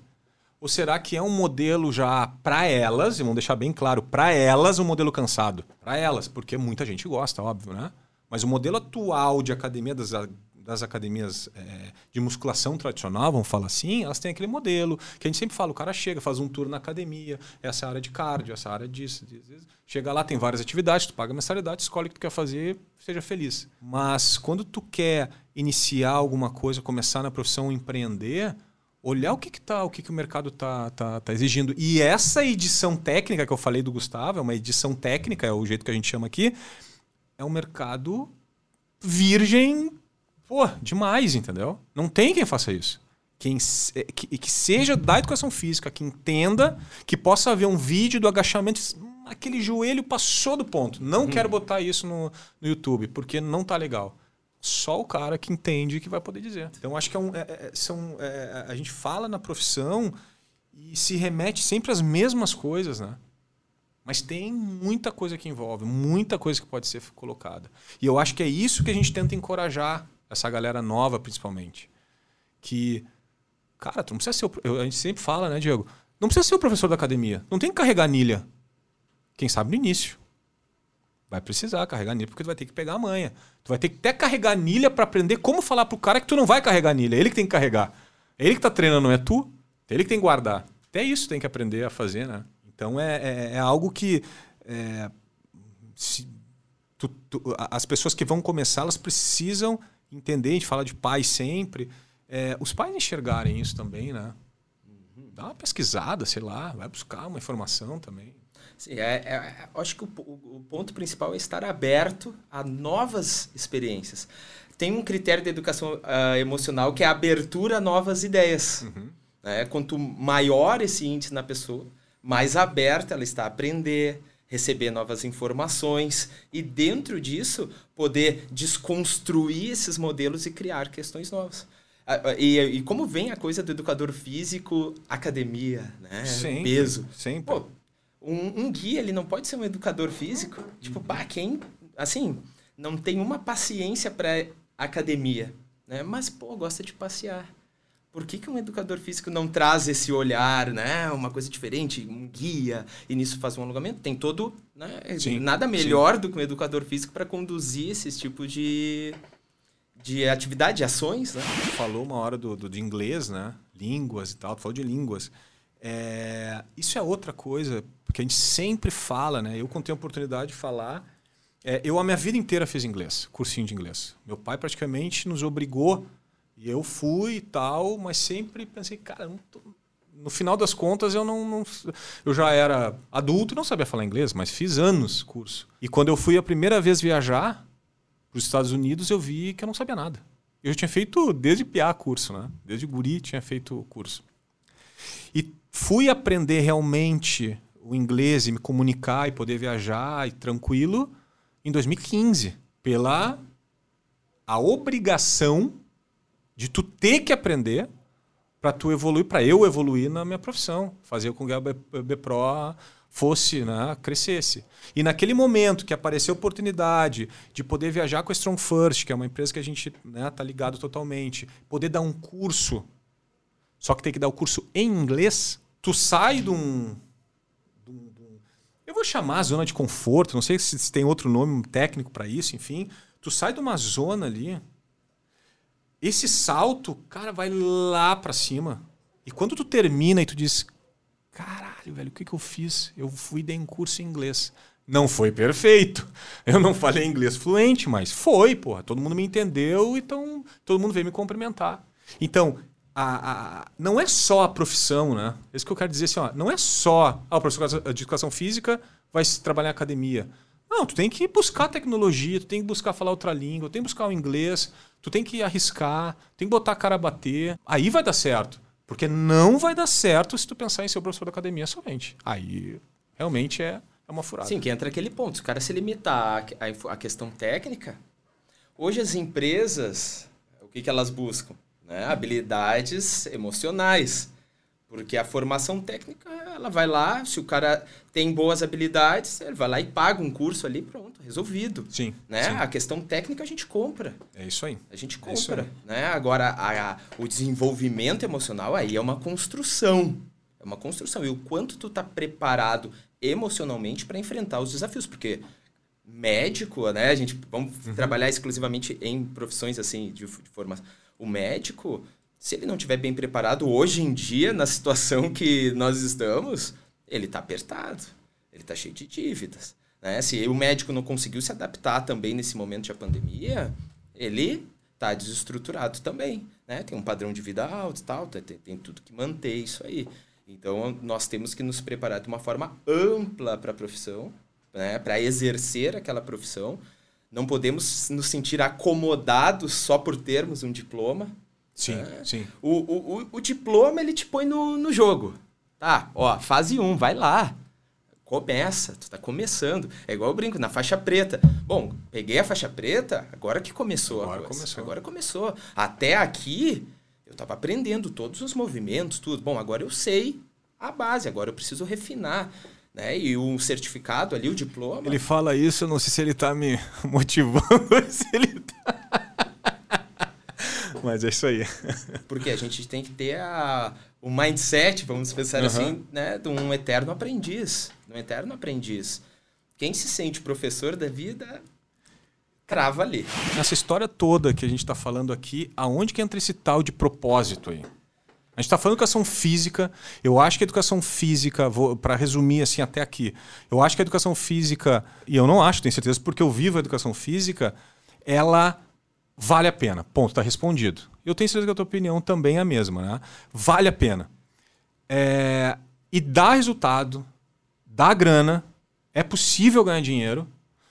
Ou será que é um modelo já para elas, e vamos deixar bem claro, para elas um modelo cansado? Para elas, porque muita gente gosta, óbvio, né? Mas o modelo atual de academia das, das academias é, de musculação tradicional, vamos falar assim, elas têm aquele modelo que a gente sempre fala, o cara chega, faz um tour na academia, essa área de cardio, essa área disso, disso. Chega lá, tem várias atividades, tu paga mensalidade, escolhe o que tu quer fazer, seja feliz. Mas quando tu quer iniciar alguma coisa, começar na profissão, empreender olhar o que que tá, o que, que o mercado tá, tá, tá exigindo. E essa edição técnica que eu falei do Gustavo, é uma edição técnica, é o jeito que a gente chama aqui, é um mercado virgem, pô, demais, entendeu? Não tem quem faça isso. Quem, é, que, que seja da educação física, que entenda, que possa ver um vídeo do agachamento, hum, aquele joelho passou do ponto. Não uhum. quero botar isso no, no YouTube, porque não tá legal só o cara que entende que vai poder dizer. Então acho que é um, é, é são, é, a gente fala na profissão e se remete sempre às mesmas coisas, né? Mas tem muita coisa que envolve, muita coisa que pode ser colocada. E eu acho que é isso que a gente tenta encorajar essa galera nova, principalmente. Que, cara, tu não precisa ser. O, a gente sempre fala, né, Diego? Não precisa ser o professor da academia. Não tem que carregar anilha. Quem sabe no início. Vai precisar carregar anilha porque tu vai ter que pegar a manha. Tu vai ter que até carregar anilha para aprender como falar pro cara que tu não vai carregar anilha. É ele que tem que carregar. É ele que tá treinando, não é tu. É ele que tem que guardar. Até isso tem que aprender a fazer, né? Então é, é, é algo que é, se, tu, tu, as pessoas que vão começar, elas precisam entender, a gente fala de pais sempre, é, os pais enxergarem isso também, né? Dá uma pesquisada, sei lá, vai buscar uma informação também. Sim, é, é, acho que o, o, ponto principal é estar aberto a novas experiências. Tem um critério de educação uh, emocional que é a abertura a novas ideias. Uhum. Né? Quanto maior esse índice na pessoa, mais aberta ela está a aprender, receber novas informações e, dentro disso, poder desconstruir esses modelos e criar questões novas. E, e, como vem a coisa do educador físico, academia, né? Sempre, peso. Sempre. Pô, um, um, guia, ele não pode ser um educador físico. Tipo, bah, quem, assim, não tem uma paciência para academia, né? Mas, pô, gosta de passear. Por que, que um educador físico não traz esse olhar, né? Uma coisa diferente, um guia, e nisso faz um alongamento? Tem todo, né? Sim, nada melhor sim. do que um educador físico para conduzir esses tipos de, de atividade, de ações, né? falou uma hora do, do, de inglês, né? Línguas e tal, falou de línguas. É, isso é outra coisa, porque a gente sempre fala, né? Eu, tenho a oportunidade de falar, é, eu a minha vida inteira fiz inglês, cursinho de inglês. Meu pai praticamente nos obrigou, e eu fui e tal, mas sempre pensei, cara, tô... no final das contas eu não, não, Eu já era adulto não sabia falar inglês, mas fiz anos curso. E quando eu fui a primeira vez viajar para os Estados Unidos, eu vi que eu não sabia nada. Eu tinha feito desde PA curso, né? Desde guri tinha feito curso. E fui aprender realmente o inglês e me comunicar e poder viajar e tranquilo em 2015, pela a obrigação de tu ter que aprender para tu evoluir, para eu evoluir na minha profissão, fazer com que a BPRO fosse, né, crescesse. E naquele momento que apareceu a oportunidade de poder viajar com a Strong First, que é uma empresa que a gente né, tá ligado totalmente, poder dar um curso, só que tem que dar o curso em inglês, tu sai de um eu vou chamar zona de conforto, não sei se tem outro nome técnico para isso, enfim, tu sai de uma zona ali, esse salto, cara, vai lá para cima. E quando tu termina e tu diz, caralho, velho, o que, que eu fiz? Eu fui dar um curso em inglês. Não foi perfeito. Eu não falei inglês fluente, mas foi, porra. Todo mundo me entendeu, então todo mundo veio me cumprimentar. Então, a, a, não é só a profissão, né? É isso que eu quero dizer assim, ó, não é só ah, o professor de educação física vai trabalhar em academia. Não, tu tem que buscar tecnologia, tu tem que buscar falar outra língua, tu tem que buscar o inglês, tu tem que arriscar, tem que botar a cara a bater. Aí vai dar certo. Porque não vai dar certo se tu pensar em ser o professor da academia somente. Aí realmente é, é uma furada. Sim, que entra aquele ponto. Se o cara se limitar à, questão técnica, hoje as empresas, o que, que elas buscam? Né? habilidades emocionais. Porque a formação técnica, ela vai lá, se o cara tem boas habilidades, ele vai lá e paga um curso ali, pronto, resolvido. Sim. Né? Sim. A questão técnica a gente compra. É isso aí. A gente é compra. É né? Agora, a, a, o desenvolvimento emocional aí é uma construção. É uma construção. E o quanto tu tá preparado emocionalmente para enfrentar os desafios. Porque médico, né? A gente vamos uhum. trabalhar exclusivamente em profissões assim de, de formação o médico, se ele não estiver bem preparado hoje em dia, na situação que nós estamos, ele está apertado, ele está cheio de dívidas. Né? Se o médico não conseguiu se adaptar também nesse momento de pandemia, ele está desestruturado também. Né? Tem um padrão de vida alto e tal, tem, tem tudo que manter isso aí. Então, nós temos que nos preparar de uma forma ampla para a profissão, né? para exercer aquela profissão, não podemos nos sentir acomodados só por termos um diploma. Sim, é. sim. O, o, o, diploma, ele te põe no, no jogo. Tá, ó, fase 1, um, vai lá. Começa, tu tá começando. É igual eu brinco, na faixa preta. Bom, peguei a faixa preta, agora que começou agora começou. Agora começou. Até aqui, eu tava aprendendo todos os movimentos, tudo. Bom, agora eu sei a base, agora eu preciso refinar né? E um certificado ali, o diploma. Ele fala isso, eu não sei se ele está me <laughs> motivando, <laughs> se ele tá... <laughs> Mas é isso aí. Porque a gente tem que ter a, o mindset, vamos pensar uhum. assim, né, de um eterno aprendiz, um eterno aprendiz. Quem se sente professor da vida crava ali. Nessa história toda que a gente está falando aqui, aonde que entra esse tal de propósito aí? A gente está falando de educação física. Eu acho que a educação física, para resumir assim até aqui, eu acho que a educação física, e eu não acho, tenho certeza, porque eu vivo a educação física, ela vale a pena. Ponto, está respondido. Eu tenho certeza que a tua opinião também é a mesma, né? Vale a pena. É... E dá resultado, dá grana, é possível ganhar dinheiro.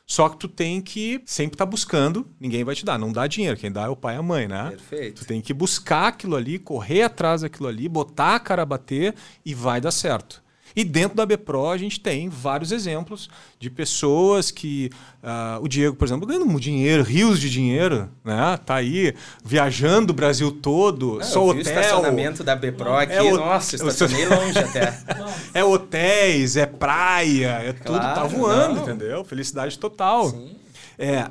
Só que tu tem que sempre estar tá buscando, ninguém vai te dar, não dá dinheiro, quem dá é o pai e a mãe, né? Perfeito. Tu tem que buscar aquilo ali, correr atrás daquilo ali, botar a cara a bater e vai dar certo. E dentro da BPRO a gente tem vários exemplos de pessoas que. Uh, o Diego, por exemplo, ganhando dinheiro, rios de dinheiro, né? Tá aí viajando o Brasil todo, é, só hotel. O estacionamento da BPRO aqui, é o, nossa, <laughs> estacionei longe até. <laughs> É hotéis, é praia, é claro, tudo, tá voando, não. entendeu? Felicidade total. Sim. É,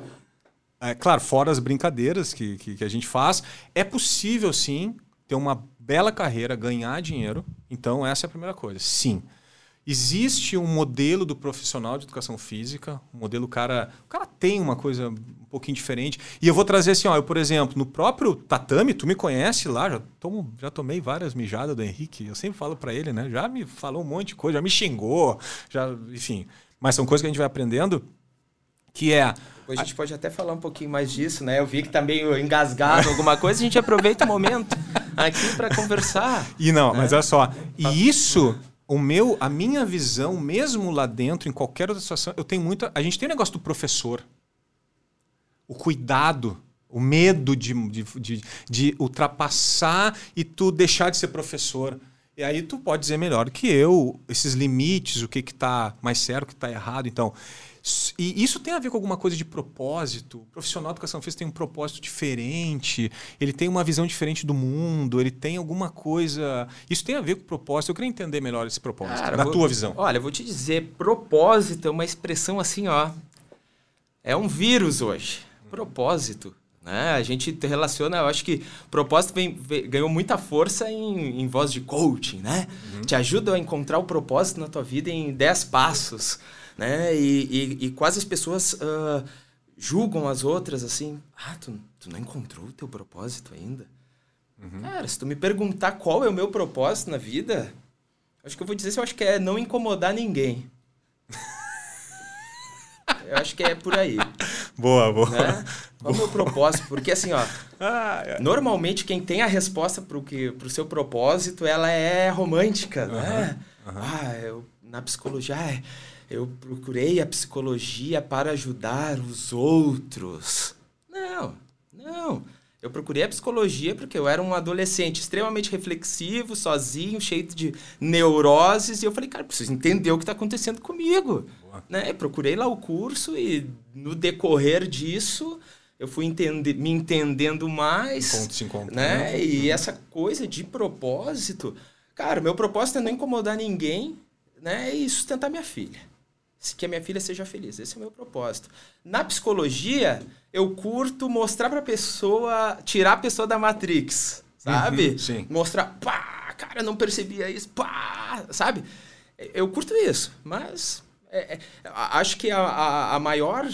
é, claro, fora as brincadeiras que, que, que a gente faz, é possível sim ter uma bela carreira, ganhar dinheiro. Então, essa é a primeira coisa. Sim. existe um modelo do profissional de educação física, um modelo cara, o cara tem uma coisa um pouquinho diferente. E eu vou trazer assim, ó, eu por exemplo, no próprio tatame, tu me conhece lá, já tomo, já tomei várias mijadas do Henrique, eu sempre falo para ele, né? Já me falou um monte de coisa, já me xingou, já, enfim, mas são coisas que a gente vai aprendendo que é a gente pode até falar um pouquinho mais disso, né? Eu vi que tá meio engasgado <laughs> alguma coisa, a gente aproveita o momento aqui para conversar. E não, né? mas olha só, e isso o meu, a minha visão, mesmo lá dentro, em qualquer outra situação, eu tenho muita. A gente tem o um negócio do professor. O cuidado, o medo de, de, de, de, ultrapassar e tu deixar de ser professor. E aí tu pode dizer melhor que eu esses limites, o que está mais certo, o que está errado. Então, e isso tem a ver com alguma coisa de propósito. O profissional de educação física tem um propósito diferente, ele tem uma visão diferente do mundo, ele tem alguma coisa. Isso tem a ver com o propósito. Eu queria entender melhor esse propósito, Cara, da vou, tua visão. Olha, eu vou te dizer, propósito é uma expressão assim, ó. É um vírus hoje. Propósito. Né? A gente relaciona, eu acho que propósito vem, vem, ganhou muita força em, em voz de coaching, né? Uhum. Te ajuda a encontrar o propósito na tua vida em 10 passos né? E, e, e quase as pessoas uh, julgam as outras assim, ah, tu, tu não encontrou o teu propósito ainda? Uhum. Cara, se tu me perguntar qual é o meu propósito na vida, acho que eu vou dizer se eu acho que é não incomodar ninguém. eu acho que é por aí. Boa, boa. Né? Qual boa. é o meu propósito? Porque assim, ó, <laughs> ah, é. normalmente quem tem a resposta pro, que, pro seu propósito, ela é romântica, uhum. né? Uhum. Ah, eu, na psicologia, ah, eu procurei a psicologia para ajudar os outros. Não, não. Eu procurei a psicologia porque eu era um adolescente extremamente reflexivo, sozinho, cheio de neuroses, e eu falei, cara, preciso entender o que está acontecendo comigo. Né? Eu procurei lá o curso e no decorrer disso eu fui entender, me entendendo mais. Encontro se encontra, né? E essa coisa de propósito. Cara, meu propósito é não incomodar ninguém né? e sustentar minha filha que a minha filha seja feliz. Esse é o meu propósito. Na psicologia, eu curto mostrar para a pessoa, tirar a pessoa da Matrix, sabe? Uhum, sim. Mostrar, pá, cara, não percebia isso, pá, sabe? Eu curto isso, mas é, é, acho que a, a, a maior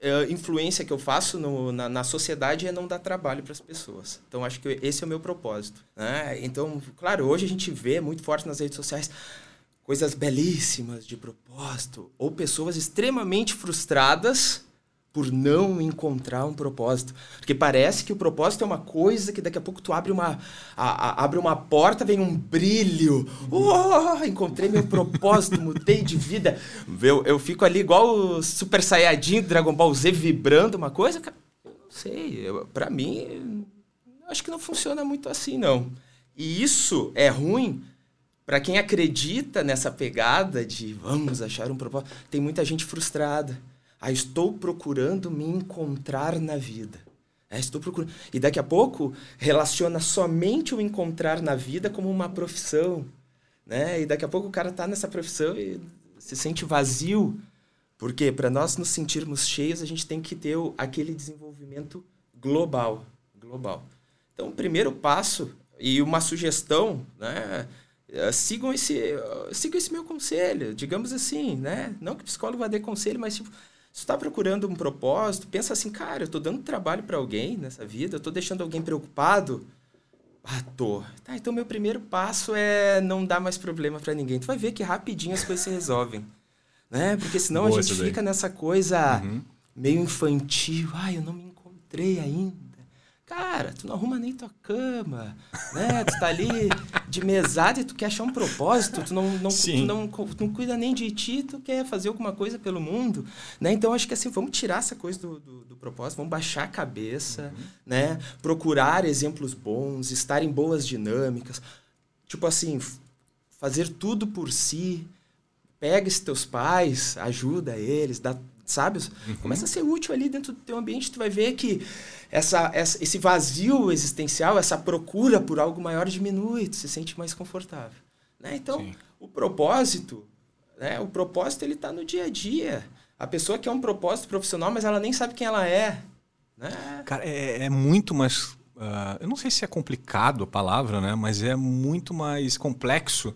é, influência que eu faço no, na, na, sociedade é não dar trabalho para as pessoas. Então, acho que esse é o meu propósito. Né? Então, claro, hoje a gente vê muito forte nas redes sociais coisas belíssimas de propósito, ou pessoas extremamente frustradas por não encontrar um propósito. Porque parece que o propósito é uma coisa que daqui a pouco tu abre uma, a, a, abre uma porta, vem um brilho. Oh, encontrei meu propósito, <laughs> mudei de vida. Eu, eu fico ali igual o Super Saiyajin Dragon Ball Z vibrando uma coisa. Eu não sei, eu, pra mim, acho que não funciona muito assim, não. E isso é ruim para quem acredita nessa pegada de vamos achar um propósito, tem muita gente frustrada. Ah, estou procurando me encontrar na vida. É, estou procurando. E daqui a pouco relaciona somente o encontrar na vida como uma profissão. Né? E daqui a pouco o cara está nessa profissão e se sente vazio. Porque para nós nos sentirmos cheios, a gente tem que ter aquele desenvolvimento global. global. Então, o primeiro passo e uma sugestão, né? Eh, sigam esse, uh, sigam esse meu conselho, digamos assim, né? Não que o psicólogo vá dar conselho, mas tipo, se está procurando um propósito, pensa assim, cara, eu estou dando trabalho para alguém nessa vida, eu estou deixando alguém preocupado. Ah, tô. Tá, então meu primeiro passo é não dar mais problema para ninguém. Tu vai ver que rapidinho as coisas se resolvem. Né? Porque senão Boa a gente fica nessa coisa uhum. meio infantil. Ah, eu não me encontrei ainda Cara, tu não arruma nem tua cama, né? Tu tá ali de mesada e tu quer achar um propósito, tu não, não, tu não, tu não cuida nem de ti, tu quer fazer alguma coisa pelo mundo, né? Então, acho que assim, vamos tirar essa coisa do, do, do propósito, vamos baixar a cabeça, uhum. né? Procurar exemplos bons, estar em boas dinâmicas. Tipo assim, fazer tudo por si, pega esses teus pais, ajuda eles, dá, sabe? Uhum. Começa a ser útil ali dentro do teu ambiente, tu vai ver que essa, essa, esse vazio existencial, essa procura por algo maior diminui, tu se sente mais confortável. Né? Então, Sim. o propósito, né? o propósito ele está no dia a dia. A pessoa quer um propósito profissional, mas ela nem sabe quem ela é. Né? Cara, é, é muito mais. Uh, eu não sei se é complicado a palavra, né? mas é muito mais complexo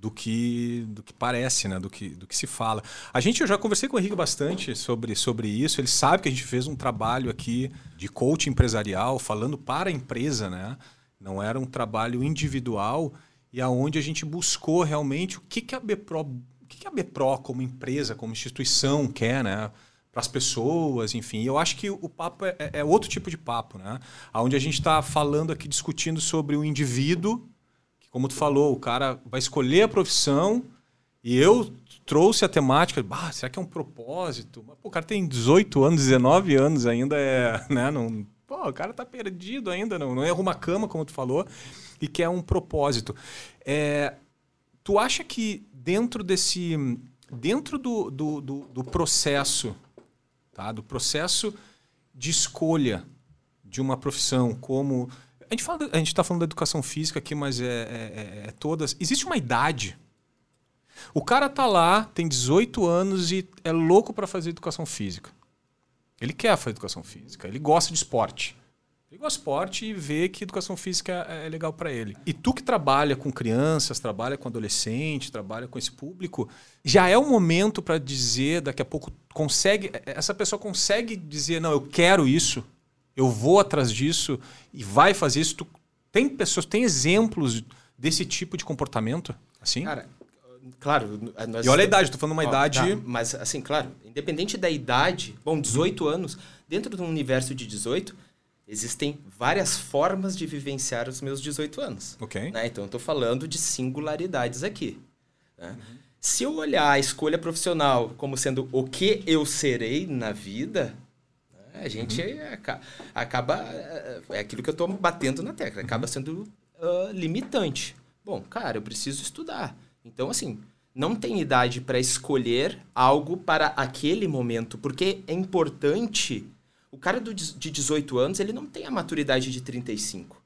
do que do que parece, né? Do que, do que se fala. A gente, eu já conversei com o Henrique bastante sobre, sobre isso. Ele sabe que a gente fez um trabalho aqui de coaching empresarial, falando para a empresa, né? Não era um trabalho individual e aonde a gente buscou realmente o que, que a Bepro, o que, que a Bepro como empresa, como instituição quer, né? Para as pessoas, enfim. Eu acho que o papo é, é outro tipo de papo, né? Onde a gente está falando aqui, discutindo sobre o indivíduo como tu falou, o cara vai escolher a profissão e eu trouxe a temática, bah, será que é um propósito? Mas, pô, o cara tem 18 anos, 19 anos ainda, é, né, não, pô, o cara tá perdido ainda, não, não erra uma cama, como tu falou, e quer um propósito. É, tu acha que dentro desse, dentro do, do, do, do processo, tá, do processo de escolha de uma profissão como a gente fala, a gente está falando da educação física aqui, mas é, é, é, é, todas. Existe uma idade. O cara tá lá, tem 18 anos e é louco para fazer educação física. Ele quer fazer educação física, ele gosta de esporte. Ele gosta de esporte e vê que educação física é, é legal para ele. E tu que trabalha com crianças, trabalha com adolescentes, trabalha com esse público, já é o momento para dizer, daqui a pouco, consegue. Essa pessoa consegue dizer, não, eu quero isso eu vou atrás disso e vai fazer isso. Tu, tem pessoas, tem exemplos desse tipo de comportamento? Assim? Cara, claro. Nós e olha a idade, estou falando uma ó, idade. Tá, mas, assim, claro, independente da idade, bom, 18 hum. anos, dentro de um universo de 18, existem várias formas de vivenciar os meus 18 anos. Ok. Né? Então, eu estou falando de singularidades aqui. Né? Uhum. Se eu olhar a escolha profissional como sendo o que eu serei na vida, a gente uhum. acaba. É, é aquilo que eu estou batendo na tecla, acaba uhum. sendo uh, limitante. Bom, cara, eu preciso estudar. Então, assim, não tem idade para escolher algo para aquele momento, porque é importante. O cara do, de 18 anos, ele não tem a maturidade de 35.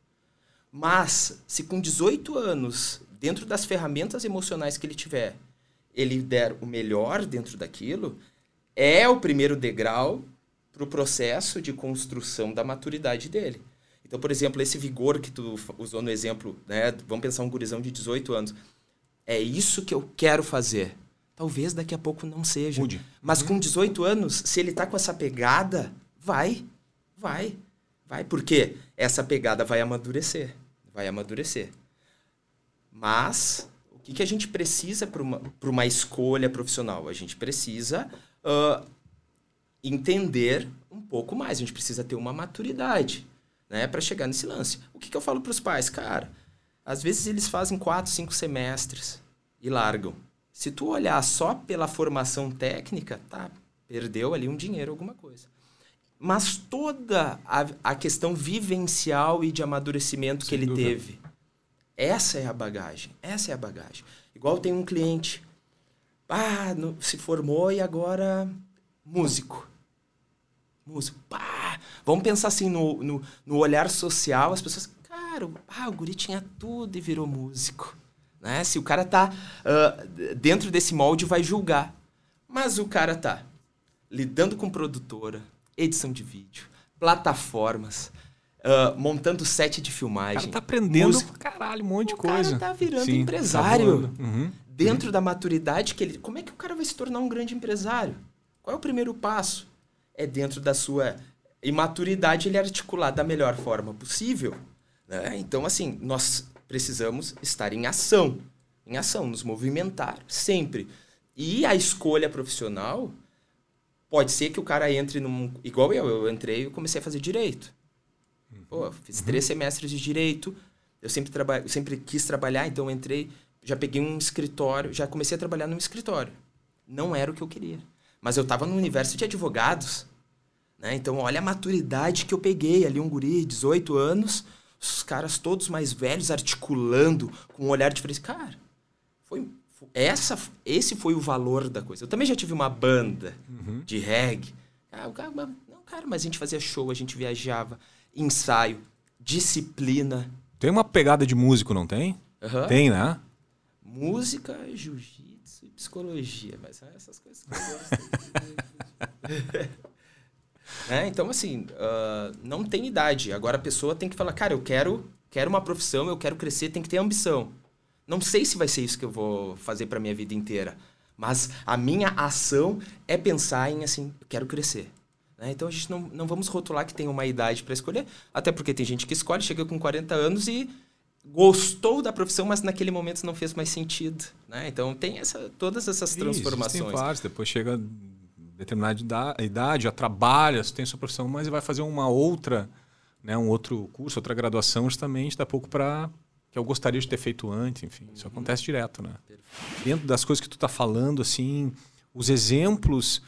Mas, se com 18 anos, dentro das ferramentas emocionais que ele tiver, ele der o melhor dentro daquilo, é o primeiro degrau para o processo de construção da maturidade dele. Então, por exemplo, esse vigor que tu usou no exemplo, né? Vamos pensar um gurizão de 18 anos. É isso que eu quero fazer. Talvez daqui a pouco não seja. Mude. Mas uhum. com 18 anos, se ele tá com essa pegada, vai. Vai. Vai. Porque essa pegada vai amadurecer. Vai amadurecer. Mas, o que, que a gente precisa para uma, uma escolha profissional? A gente precisa uh, entender um pouco mais. A gente precisa ter uma maturidade, né, para chegar nesse lance. O que, que eu falo para os pais, cara? Às vezes eles fazem quatro, cinco semestres e largam. Se tu olhar só pela formação técnica, tá, perdeu ali um dinheiro, alguma coisa. Mas toda a, a questão vivencial e de amadurecimento Sem que ele dúvida. teve, essa é a bagagem. Essa é a bagagem. Igual tem um cliente, ah, no, se formou e agora músico músico. Pá! Vamos pensar assim no, no, no, olhar social, as pessoas, cara, ah, o guri tinha tudo e virou músico. Né? Se o cara tá uh, dentro desse molde, vai julgar. Mas o cara tá lidando com produtora, edição de vídeo, plataformas, uh, montando set de filmagem. O cara tá aprendendo música. caralho, um monte de coisa. O cara tá virando Sim, tá empresário. Tá uhum. Dentro uhum. da maturidade que ele. Como é que o cara vai se tornar um grande empresário? Qual é o primeiro passo? É dentro da sua imaturidade ele articular da melhor forma possível. Né? Então, assim, nós precisamos estar em ação, em ação, nos movimentar sempre. E a escolha profissional pode ser que o cara entre num. Igual eu, eu entrei e comecei a fazer direito. Pô, fiz uhum. três semestres de direito, eu sempre, traba... sempre quis trabalhar, então entrei, já peguei um escritório, já comecei a trabalhar num escritório. Não era o que eu queria. Mas eu estava no universo de advogados. Né? Então, olha a maturidade que eu peguei ali, um guri, 18 anos, os caras todos mais velhos articulando com um olhar diferente. Cara, foi, essa, esse foi o valor da coisa. Eu também já tive uma banda uhum. de reggae. Ah, o cara, não, cara, mas a gente fazia show, a gente viajava, ensaio, disciplina. Tem uma pegada de músico, não tem? Uhum. Tem, né? Música, jiu-jitsu psicologia, mas são essas coisas que eu gosto. Né? <laughs> Então, assim, uh, não tem idade. Agora a pessoa tem que falar, cara, eu quero, quero uma profissão, eu quero crescer, tem que ter ambição. Não sei se vai ser isso que eu vou fazer para minha vida inteira. Mas a minha ação é pensar em assim, eu quero crescer. Né? Então a gente não, não vamos rotular que tem uma idade para escolher, até porque tem gente que escolhe, chega com 40 anos e gostou da profissão, mas naquele momento não fez mais sentido. Né? Então tem essa, todas essas transformações. Tem vários, depois chega determinada idade, já trabalha, tem sua profissão, mas vai fazer uma outra, né, um outro curso, outra graduação, justamente, dá pouco para que eu gostaria de ter feito antes, enfim, isso uhum. acontece direto, né? Perfeito. Dentro das coisas que tu está falando, assim, os exemplos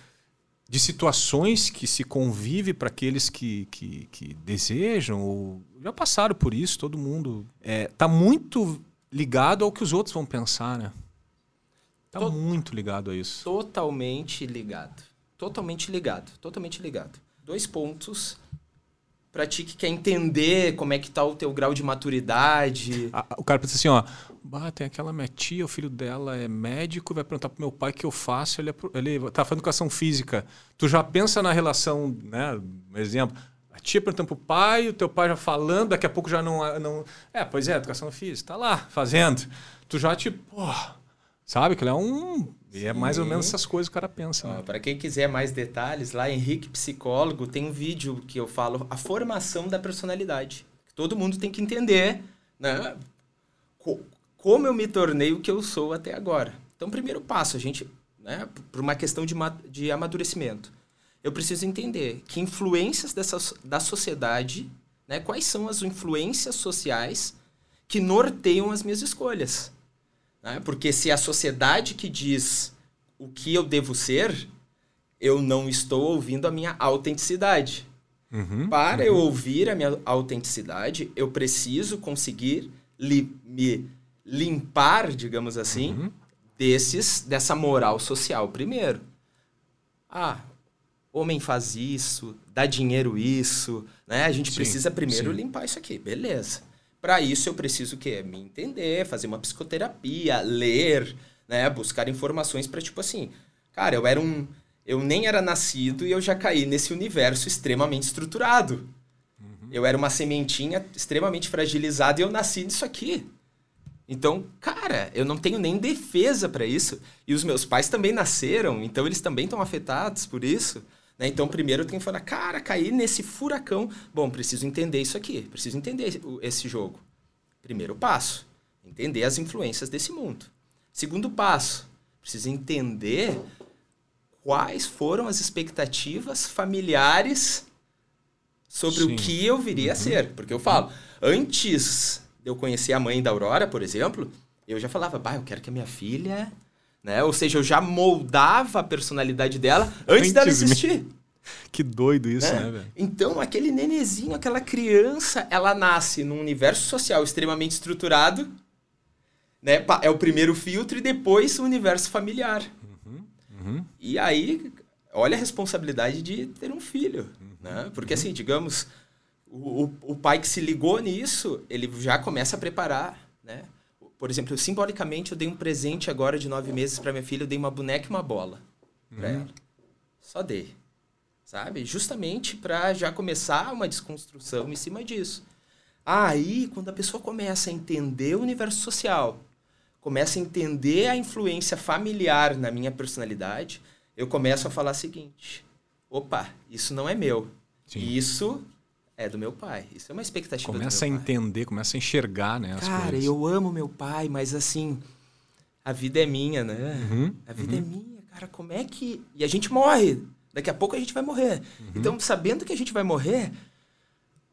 de situações que se convive para aqueles que, que, que, desejam ou já passaram por isso, todo mundo é, tá muito ligado ao que os outros vão pensar, né? Tá to muito ligado a isso. Totalmente ligado. Totalmente ligado. Totalmente ligado. Dois pontos para ti que quer entender como é que tá o teu grau de maturidade. o cara pensa assim, ó, bah, tem aquela minha tia, o filho dela é médico, vai perguntar pro meu pai o que eu faço, ele, é, ele tá fazendo educação física. Tu já pensa na relação, né, um exemplo, a tia perguntando pro pai, o teu pai já falando, daqui a pouco já não... não é, pois é, educação física, tá lá, fazendo. Tu já, tipo, pô, sabe que ele é um e é mais ou menos essas coisas que o cara pensa. Né? Para quem quiser mais detalhes, lá Henrique Psicólogo tem um vídeo que eu falo a formação da personalidade. Todo mundo tem que entender, né? Como eu me tornei o que eu sou até agora. Então, primeiro passo, a gente, né, por uma questão de, de amadurecimento, eu preciso entender que influências dessa, da sociedade, né, quais são as influências sociais que norteiam as minhas escolhas. Né? Porque se a sociedade que diz o que eu devo ser, eu não estou ouvindo a minha autenticidade. Uhum, Para uhum. eu ouvir a minha autenticidade, eu preciso conseguir me limpar, digamos assim, uhum. desses dessa moral social primeiro. Ah, homem faz isso, dá dinheiro isso, né? A gente sim, precisa primeiro sim. limpar isso aqui, beleza? Para isso eu preciso que me entender, fazer uma psicoterapia, ler, né, buscar informações para tipo assim, cara, eu era um eu nem era nascido e eu já caí nesse universo extremamente estruturado. Uhum. Eu era uma sementinha extremamente fragilizada e eu nasci nisso aqui. Então, cara, eu não tenho nem defesa para isso. E os meus pais também nasceram, então eles também estão afetados por isso. Né? Então, primeiro eu tenho que falar, cara, cair nesse furacão. Bom, preciso entender isso aqui, preciso entender esse jogo. Primeiro passo, entender as influências desse mundo. Segundo passo, preciso entender quais foram as expectativas familiares sobre Sim. o que eu viria uhum. a ser. Porque eu falo, antes eu conhecer a mãe da Aurora, por exemplo, eu já falava, bah, eu quero que a minha filha né? Ou seja, eu já moldava a personalidade dela antes, antes dela existir. Que doido isso, né, né velho? Então, aquele nenezinho, aquela criança, ela nasce num universo social extremamente estruturado, né? É o primeiro filtro e depois o universo familiar. Uhum, uhum. E aí, olha a responsabilidade de ter um filho, uhum, né? Porque assim, digamos, o, o pai que se ligou nisso, ele já começa a preparar, né? Por exemplo, simbolicamente eu dei um presente agora de nove meses para minha filha, eu dei uma boneca e uma bola para uhum. ela. Só dei. Sabe? Justamente para já começar uma desconstrução em cima disso. Aí, quando a pessoa começa a entender o universo social, começa a entender a influência familiar na minha personalidade, eu começo a falar o seguinte: opa, isso não é meu. Sim. Isso é do meu pai. Isso é uma expectativa Começa a entender, começa a enxergar, né? Cara, eu amo meu pai, mas assim, a vida é minha, né? Uhum, a vida é uhum. é minha, cara. Como é que. E a gente morre. Daqui a pouco a gente vai morrer. Uhum. Então, sabendo que a gente vai morrer,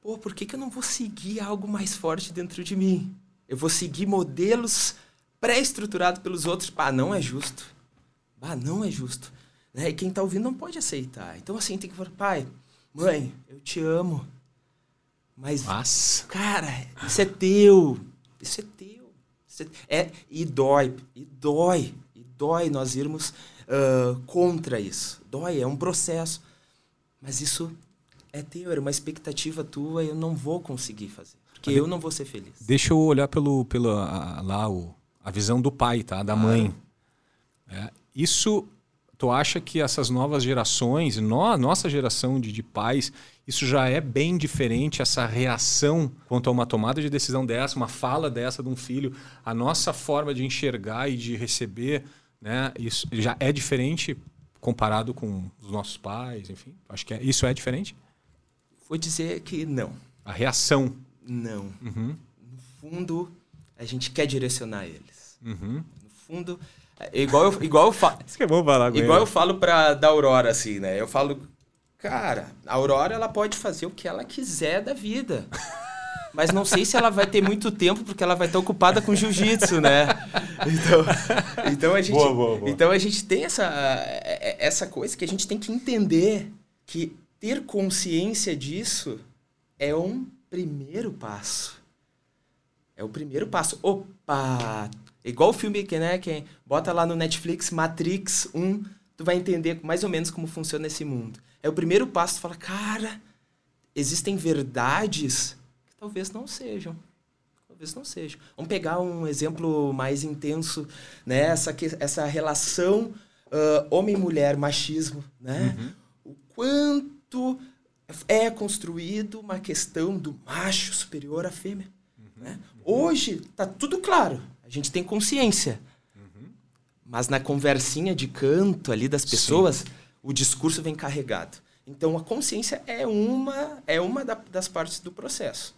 pô, por que, que eu não vou seguir algo mais forte dentro de mim? Eu vou seguir modelos pré-estruturados pelos outros. Pá, não é justo. Pá, não é justo. Né? E quem tá ouvindo não pode aceitar. Então, assim, tem que falar, pai, mãe, eu te amo. Mas, Nossa. cara, isso é teu. Isso é teu. Isso é, é, e dói, e dói, e dói nós irmos uh, contra isso. Dói, é um processo. Mas isso é teu, era uma expectativa tua, eu não vou conseguir fazer. Porque eu não vou ser feliz. Deixa eu olhar pelo, pelo a, lá o, a visão do pai, tá? Da mãe. É, isso tu acha que essas novas gerações, no, nossa geração de, de pais, isso já é bem diferente, essa reação quanto a uma tomada de decisão dessa, uma fala dessa de um filho, a nossa forma de enxergar e de receber, né, isso já é diferente comparado com os nossos pais, enfim? Acho que é, isso é diferente? Vou dizer que não. A reação? Não. Uhum. No fundo, a gente quer direcionar eles. Uhum. No fundo, é igual eu, igual eu falo. <laughs> Isso que é bom falar Igual eu falo pra, da Aurora, assim, né? Eu falo, cara, a Aurora ela pode fazer o que ela quiser da vida. Mas não sei se ela vai ter muito tempo, porque ela vai estar ocupada com jiu-jitsu, né? Então, então, a gente, boa, boa, boa. então a gente tem essa, essa coisa que a gente tem que entender que ter consciência disso é um primeiro passo. É o primeiro passo. Opa! Igual o filme que, né, quem bota lá no Netflix Matrix 1, tu vai entender mais ou menos como funciona esse mundo. É o primeiro passo, tu fala, cara, existem verdades que talvez não sejam. Talvez não sejam. Vamos pegar um exemplo mais intenso, né? Essa, essa relação uh, homem-mulher, machismo, né? Uhum. O quanto é construído uma questão do macho superior à fêmea. Uhum. Né? Hoje está tudo claro, a gente tem consciência. Mas na conversinha de canto ali das pessoas, Sim. o discurso vem carregado. Então a consciência é uma, é uma da, das partes do processo.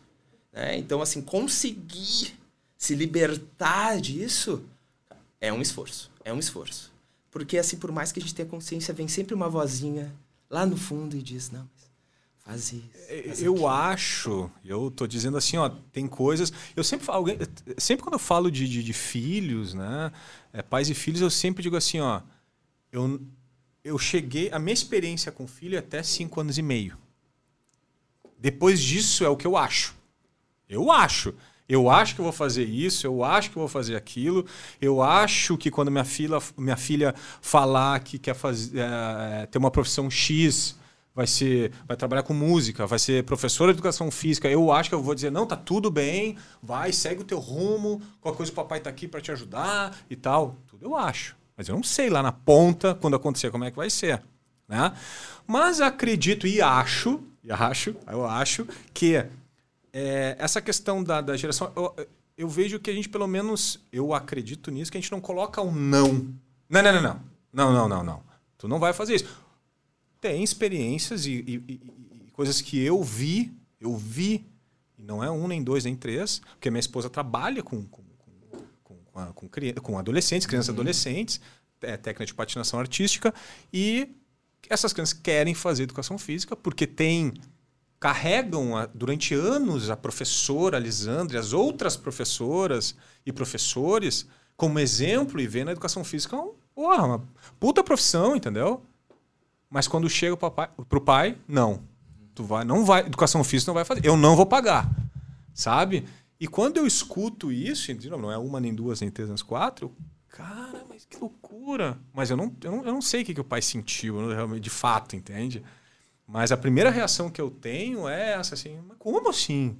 Né? Então, assim, conseguir se libertar disso é um esforço. É um esforço. Porque, assim, por mais que a gente tenha consciência, vem sempre uma vozinha lá no fundo e diz: não, Faz isso. É, faz eu aquilo. acho, eu tô dizendo assim, ó, tem coisas. Eu sempre falo, sempre quando eu falo de, de, de filhos, né, é, pais e filhos, eu sempre digo assim, ó, eu, eu cheguei, a minha experiência com filho é até cinco anos e meio. Depois disso é o que eu acho. Eu acho. Eu acho que vou fazer isso, eu acho que vou fazer aquilo, eu acho que quando minha filha, minha filha falar que quer fazer, é, ter uma profissão X, vai ser vai trabalhar com música, vai ser professora de educação física, eu acho que eu vou dizer não, tá tudo bem, vai, segue o teu rumo, qualquer coisa o papai tá aqui para te ajudar e tal, tudo eu acho. Mas eu não sei lá na ponta quando acontecer como é que vai ser, né? Mas acredito e acho, e acho, eu acho que é, essa questão da, da geração, eu, eu vejo que a gente pelo menos, eu acredito nisso, que a gente não coloca um não. Não, não, não, não. Não, não, não, não. Tu não vai fazer isso tem experiências e, e, e, coisas que eu vi, eu vi, e não é um, nem dois, nem três, porque minha esposa trabalha com, com, com, com, com, com adolescentes, crianças uhum. adolescentes, é, técnica de patinação artística, e essas crianças querem fazer educação física porque tem carregam a, durante anos a professora Lisandra e as outras professoras e professores como exemplo e vê na educação física uma, uma puta profissão, entendeu? Mas quando chega para o pai, não. Tu vai, não vai, educação física não vai fazer. Eu não vou pagar. Sabe? E quando eu escuto isso, não é uma, nem duas, nem três, nem quatro, cara, mas que loucura. Mas eu não, eu não, eu não sei o que, que o pai sentiu, de fato, entende? Mas a primeira reação que eu tenho é essa assim, mas como assim?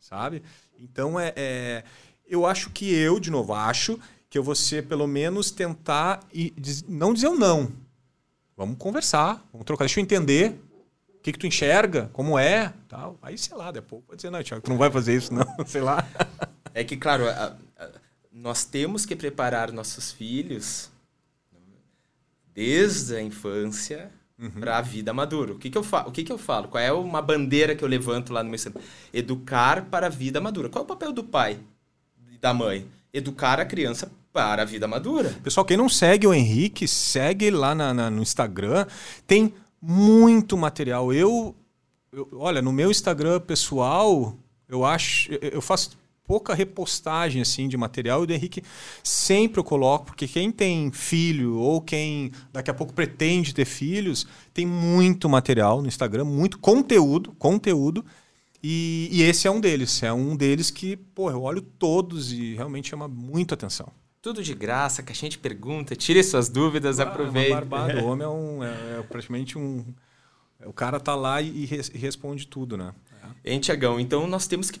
Sabe? Então é, é, eu acho que eu, de novo, acho que eu vou ser pelo menos tentar e não dizer o não, Vamos conversar, vamos trocar, deixa eu entender o que, que tu enxerga, como é, tal. Aí, sei lá, depois pode dizer, não, Tiago, tu não vai fazer isso, não, <laughs> sei lá. É que, claro, a, a, nós temos que preparar nossos filhos desde a infância uhum. para a vida madura. O que, que eu falo? O que, que eu falo? Qual é uma bandeira que eu levanto lá no meu centro? Educar para a vida madura. Qual é o papel do pai e da mãe? Educar a criança para a vida madura. Pessoal, quem não segue o Henrique, segue lá na, na, no Instagram. Tem muito material. Eu, eu, olha, no meu Instagram pessoal, eu acho, eu faço pouca repostagem assim de material e o Henrique sempre eu coloco, porque quem tem filho ou quem daqui a pouco pretende ter filhos, tem muito material no Instagram, muito conteúdo, conteúdo. E, e esse é um deles. É um deles que, pô, eu olho todos e realmente chama muito atenção. Tudo de graça, caixinha de pergunta, tire suas dúvidas, ah, aproveite. É barbado. O homem é, um, é, é praticamente um. O cara tá lá e, e responde tudo, né? É. Hein, Tiagão? Então nós temos que.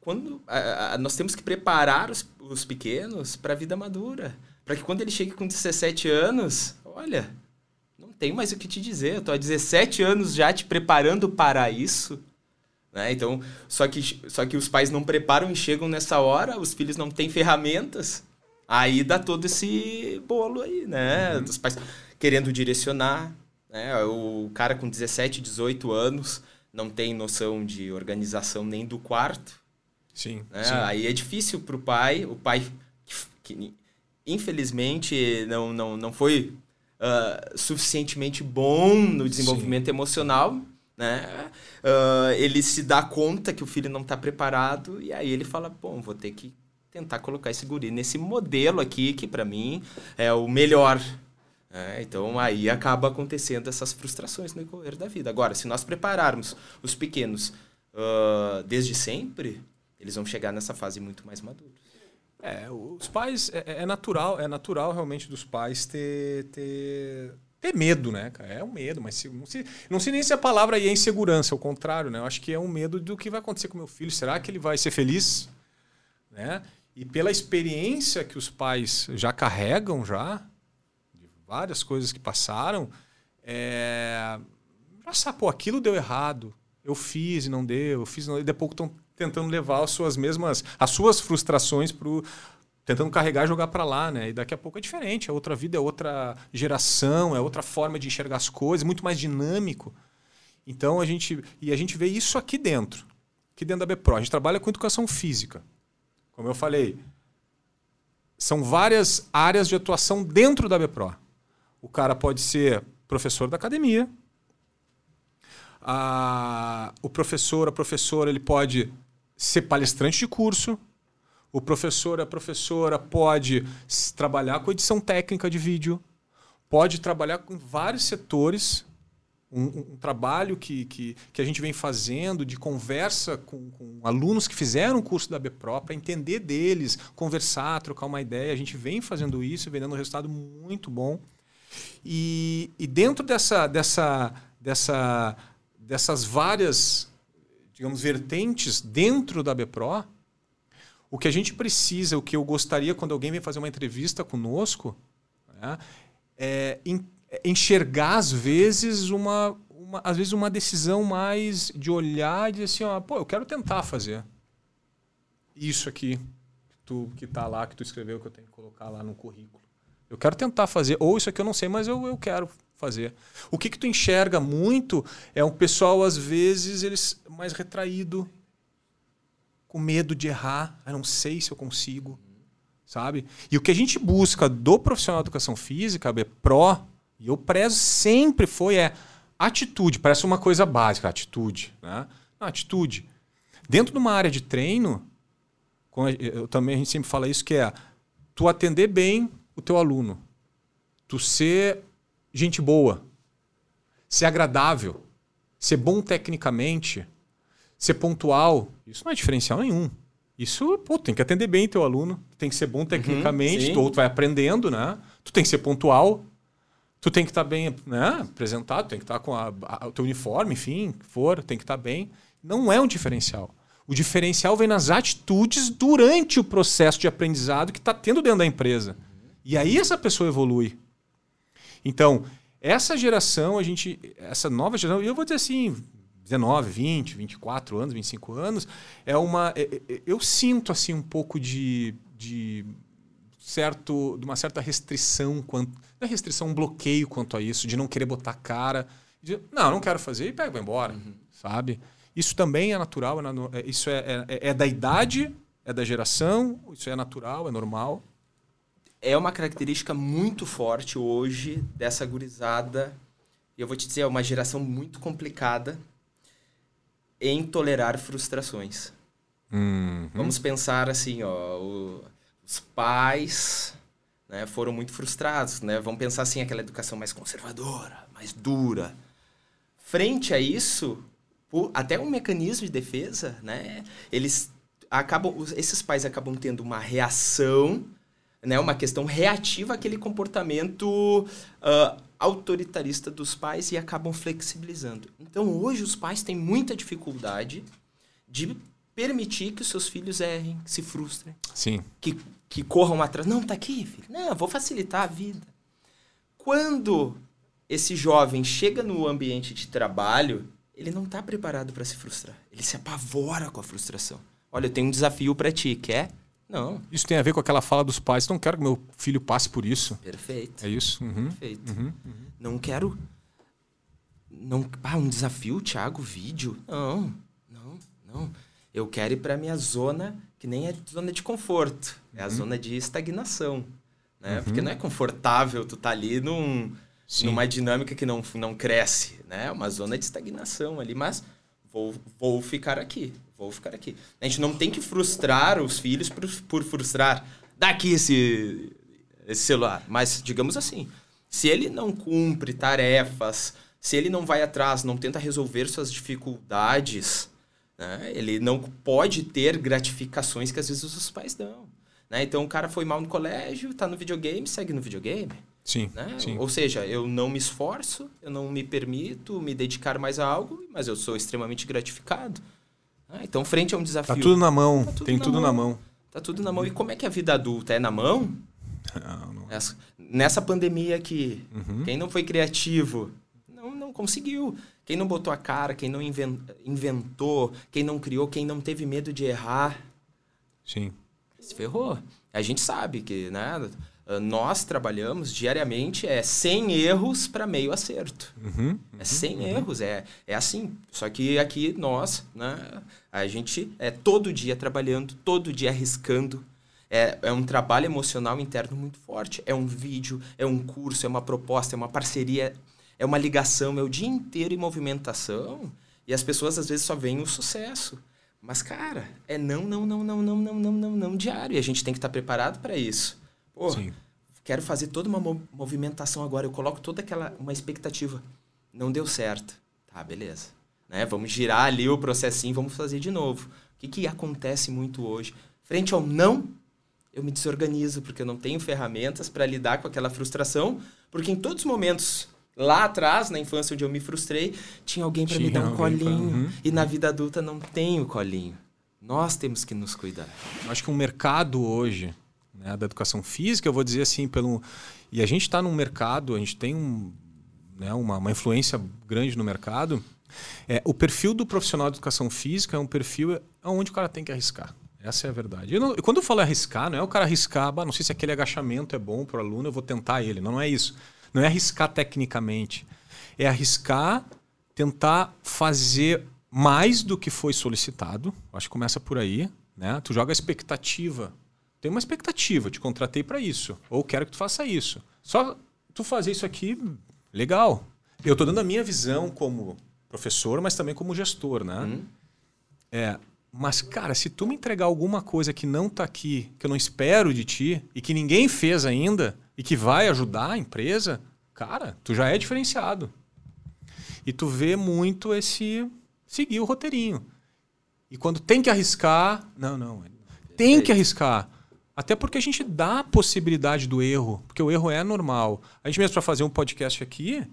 Quando, a, a, nós temos que preparar os, os pequenos para a vida madura. Para que quando ele chegue com 17 anos, olha, tenho mais o que te dizer. Eu tô há 17 anos já te preparando para isso. Né? Então, só que, só que os pais não preparam e chegam nessa hora, os filhos não têm ferramentas. Aí dá todo esse bolo aí, né? Uhum. Dos pais querendo direcionar. Né? O cara com 17, 18 anos não tem noção de organização nem do quarto. Sim. Né? sim. Aí é difícil para o pai. O pai, que, que, infelizmente, não, não, não foi uh, suficientemente bom no desenvolvimento sim. emocional. Né? Uh, ele se dá conta que o filho não está preparado e aí ele fala, bom, vou ter que tentar colocar esse guri nesse modelo aqui que para mim é o melhor. É, então aí acaba acontecendo essas frustrações no decorrer da vida. Agora, se nós prepararmos os pequenos uh, desde sempre, eles vão chegar nessa fase muito mais maduros. É, os pais é, é, natural, é natural realmente dos pais ter, ter, ter medo, né? É um medo, mas se, não, se, não sei nem se a palavra aí é insegurança, ao contrário, né? Eu acho que é um medo do que vai acontecer com meu filho. Será que ele vai ser feliz? Né? E pela experiência que os pais já carregam já, de várias coisas que passaram, é... já sabe, pô, aquilo deu errado. Eu fiz e não deu, eu fiz e não. E depois estão tentando levar as suas mesmas, as suas frustrações pro tentando carregar e jogar para lá, né? E daqui a pouco é diferente, é outra vida, é outra geração, é outra forma de enxergar as coisas, muito mais dinâmico. Então a gente e a gente vê isso aqui dentro, aqui dentro da Bpro. A gente trabalha com educação física. Como eu falei, são várias áreas de atuação dentro da BPRO. O cara pode ser professor da academia. A, o professor, a professora, ele pode ser palestrante de curso. O professor, a professora pode trabalhar com edição técnica de vídeo. Pode trabalhar com vários setores um, um, trabalho que, que, que a gente vem fazendo de conversa com, com alunos que fizeram o curso da BPRO para entender deles, conversar, trocar uma ideia. A gente vem fazendo isso, vem dando um resultado muito bom. E, e dentro dessa, dessa, dessa, dessas várias, digamos, vertentes dentro da BPRO, o que a gente precisa, o que eu gostaria quando alguém vem fazer uma entrevista conosco, né, é enxergar às vezes uma, uma, às vezes uma decisão mais de olhar e dizer assim, ó, pô, eu quero tentar fazer isso aqui tu que tá lá que tu escreveu que eu tenho que colocar lá no currículo. Eu quero tentar fazer ou isso aqui eu não sei, mas eu, eu quero fazer. O que que tu enxerga muito é um pessoal às vezes eles mais retraído, com medo de errar, eu não sei se eu consigo, sabe? E o que a gente busca do profissional de educação física, B Pro, e eu prezo sempre foi é atitude. Parece uma coisa básica, atitude. Né? Atitude. Dentro de uma área de treino, eu também a gente sempre fala isso, que é tu atender bem o teu aluno. Tu ser gente boa. Ser agradável. Ser bom tecnicamente. Ser pontual. Isso não é diferencial nenhum. Isso, pô, tem que atender bem teu aluno. Tem que ser bom uhum, tecnicamente. Uhum, tu vai aprendendo, né? Tu tem que ser pontual tu tem que estar tá bem né, apresentado, tem que estar tá com a, a, o teu uniforme, enfim, for, tem que estar tá bem. Não é um diferencial. O diferencial vem nas atitudes durante o processo de aprendizado que está tendo dentro da empresa. E aí essa pessoa evolui. Então, essa geração, a gente, essa nova geração, eu vou dizer assim, 19, 20, 24 anos, 25 anos, é uma. É, é, eu sinto assim um pouco de, de certo, de uma certa restrição quanto. Não é restrição, um bloqueio quanto a isso, de não querer botar cara. De, não, não quero fazer e pega, vai embora. Uhum. Sabe? Isso também é natural, é, é, isso é, é, é da idade, é da geração, isso é natural, é normal. É uma característica muito forte hoje dessa gurizada. E eu vou te dizer, é uma geração muito complicada em tolerar frustrações. Uhum. Vamos pensar assim, ó, o, os pais né, foram muito frustrados, né? Vamos pensar assim, aquela educação mais conservadora, mais dura. Frente a isso, até um mecanismo de defesa, né? Eles acabam, esses pais acabam tendo uma reação, né? Uma questão reativa àquele comportamento uh, autoritarista dos pais e acabam flexibilizando. Então, hoje os pais têm muita dificuldade de permitir que os seus filhos errem, se frustrem. Sim. Que que corram atrás. Não, tá aqui, filho. Não, vou facilitar a vida. Quando esse jovem chega no ambiente de trabalho, ele não está preparado para se frustrar. Ele se apavora com a frustração. Olha, eu tenho um desafio para ti, quer? Não. Isso tem a ver com aquela fala dos pais. Não quero que meu filho passe por isso. Perfeito. É isso? Uhum. Perfeito. Uhum. Uhum. Não quero. Não... Ah, um desafio, Thiago, vídeo? Não, não, não. Eu quero ir para minha zona, que nem é zona de conforto, é a uhum. zona de estagnação. Né? Uhum. Porque não é confortável tu tá ali num, numa dinâmica que não, não cresce, né? É uma zona de estagnação ali, mas vou, vou ficar aqui, vou ficar aqui. A gente não tem que frustrar os filhos por, por frustrar. Daqui esse, esse celular. Mas, digamos assim, se ele não cumpre tarefas, se ele não vai atrás, não tenta resolver suas dificuldades, né? Ele não pode ter gratificações que às vezes os pais dão. Né? Então o cara foi mal no colégio, está no videogame, segue no videogame. Sim, né? sim. Ou seja, eu não me esforço, eu não me permito me dedicar mais a algo, mas eu sou extremamente gratificado. Ah, então, frente a um desafio. Tá tudo na mão, tá tudo tem na tudo mão. na mão. Tá tudo na mão. E como é que a vida adulta é na mão? Não, <laughs> não. Essa, nessa pandemia aqui, uhum. quem não foi criativo não, não conseguiu. Quem não botou a cara, quem não inventou, quem não criou, quem não teve medo de errar. Sim. Se ferrou. A gente sabe que, né? Nós trabalhamos diariamente é sem erros para meio acerto. Uhum, uhum, é sem uhum. erros, é, é assim. Só que aqui nós, né, a gente é todo dia trabalhando, todo dia arriscando. É, é um trabalho emocional interno muito forte. É um vídeo, é um curso, é uma proposta, é uma parceria é uma ligação, é o dia inteiro em movimentação. E as pessoas às vezes só veem o sucesso. Mas, cara, é não, não, não, não, não, não, não, não, não diário. E a gente tem que estar preparado para isso. Pô, Sim. quero fazer toda uma movimentação agora. Eu coloco toda aquela uma expectativa. Não deu certo. Tá, beleza. Né? Vamos girar ali o processinho, vamos fazer de novo. O que, que acontece muito hoje? Frente ao não, eu me desorganizo, porque eu não tenho ferramentas para lidar com aquela frustração, porque em todos os momentos Lá atrás, na infância onde eu me frustrei, tinha alguém para me dar um colinho. Pra... Uhum. E na vida adulta não tem o colinho. Nós temos que nos cuidar. Eu acho que o um mercado hoje, né, da educação física, eu vou dizer assim, pelo. E a gente está num mercado, a gente tem um, né, uma, uma influência grande no mercado. É, o perfil do profissional de educação física é um perfil onde o cara tem que arriscar. Essa é a verdade. Eu não, quando eu falo arriscar, não é o cara arriscar, bah, não sei se aquele agachamento é bom para o aluno, eu vou tentar ele. Não, não é isso. Não é arriscar tecnicamente. É arriscar tentar fazer mais do que foi solicitado. Acho que começa por aí. Né? Tu joga a expectativa. Tem uma expectativa, te contratei para isso. Ou quero que tu faça isso. Só tu fazer isso aqui, legal. Eu estou dando a minha visão como professor, mas também como gestor, né? Hum. É, mas, cara, se tu me entregar alguma coisa que não está aqui, que eu não espero de ti, e que ninguém fez ainda, e que vai ajudar a empresa, cara, tu já é diferenciado. E tu vê muito esse seguir o roteirinho. E quando tem que arriscar, não, não, tem que arriscar. Até porque a gente dá a possibilidade do erro, porque o erro é normal. A gente mesmo para fazer um podcast aqui,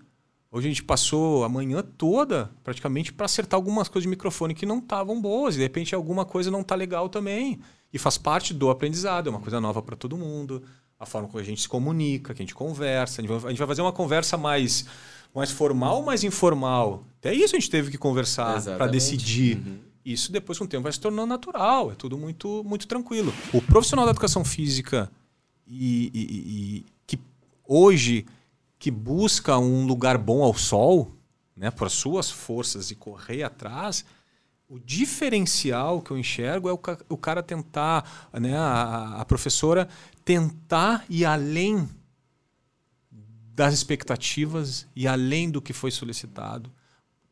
hoje a gente passou a manhã toda praticamente para acertar algumas coisas de microfone que não estavam boas, e de repente alguma coisa não tá legal também. E faz parte do aprendizado, é uma coisa nova para todo mundo a forma como a gente se comunica, que a gente conversa. A gente vai fazer uma conversa mais, mais formal ou mais informal? Até isso a gente teve que conversar para decidir. Uhum. Isso depois com o tempo vai se tornando natural, é tudo muito, muito tranquilo. O profissional da educação física e, e, e que hoje que busca um lugar bom ao sol, né, por suas forças e correr atrás, o diferencial que eu enxergo é o, o cara tentar, né, a, a professora tentar ir além das expectativas e além do que foi solicitado.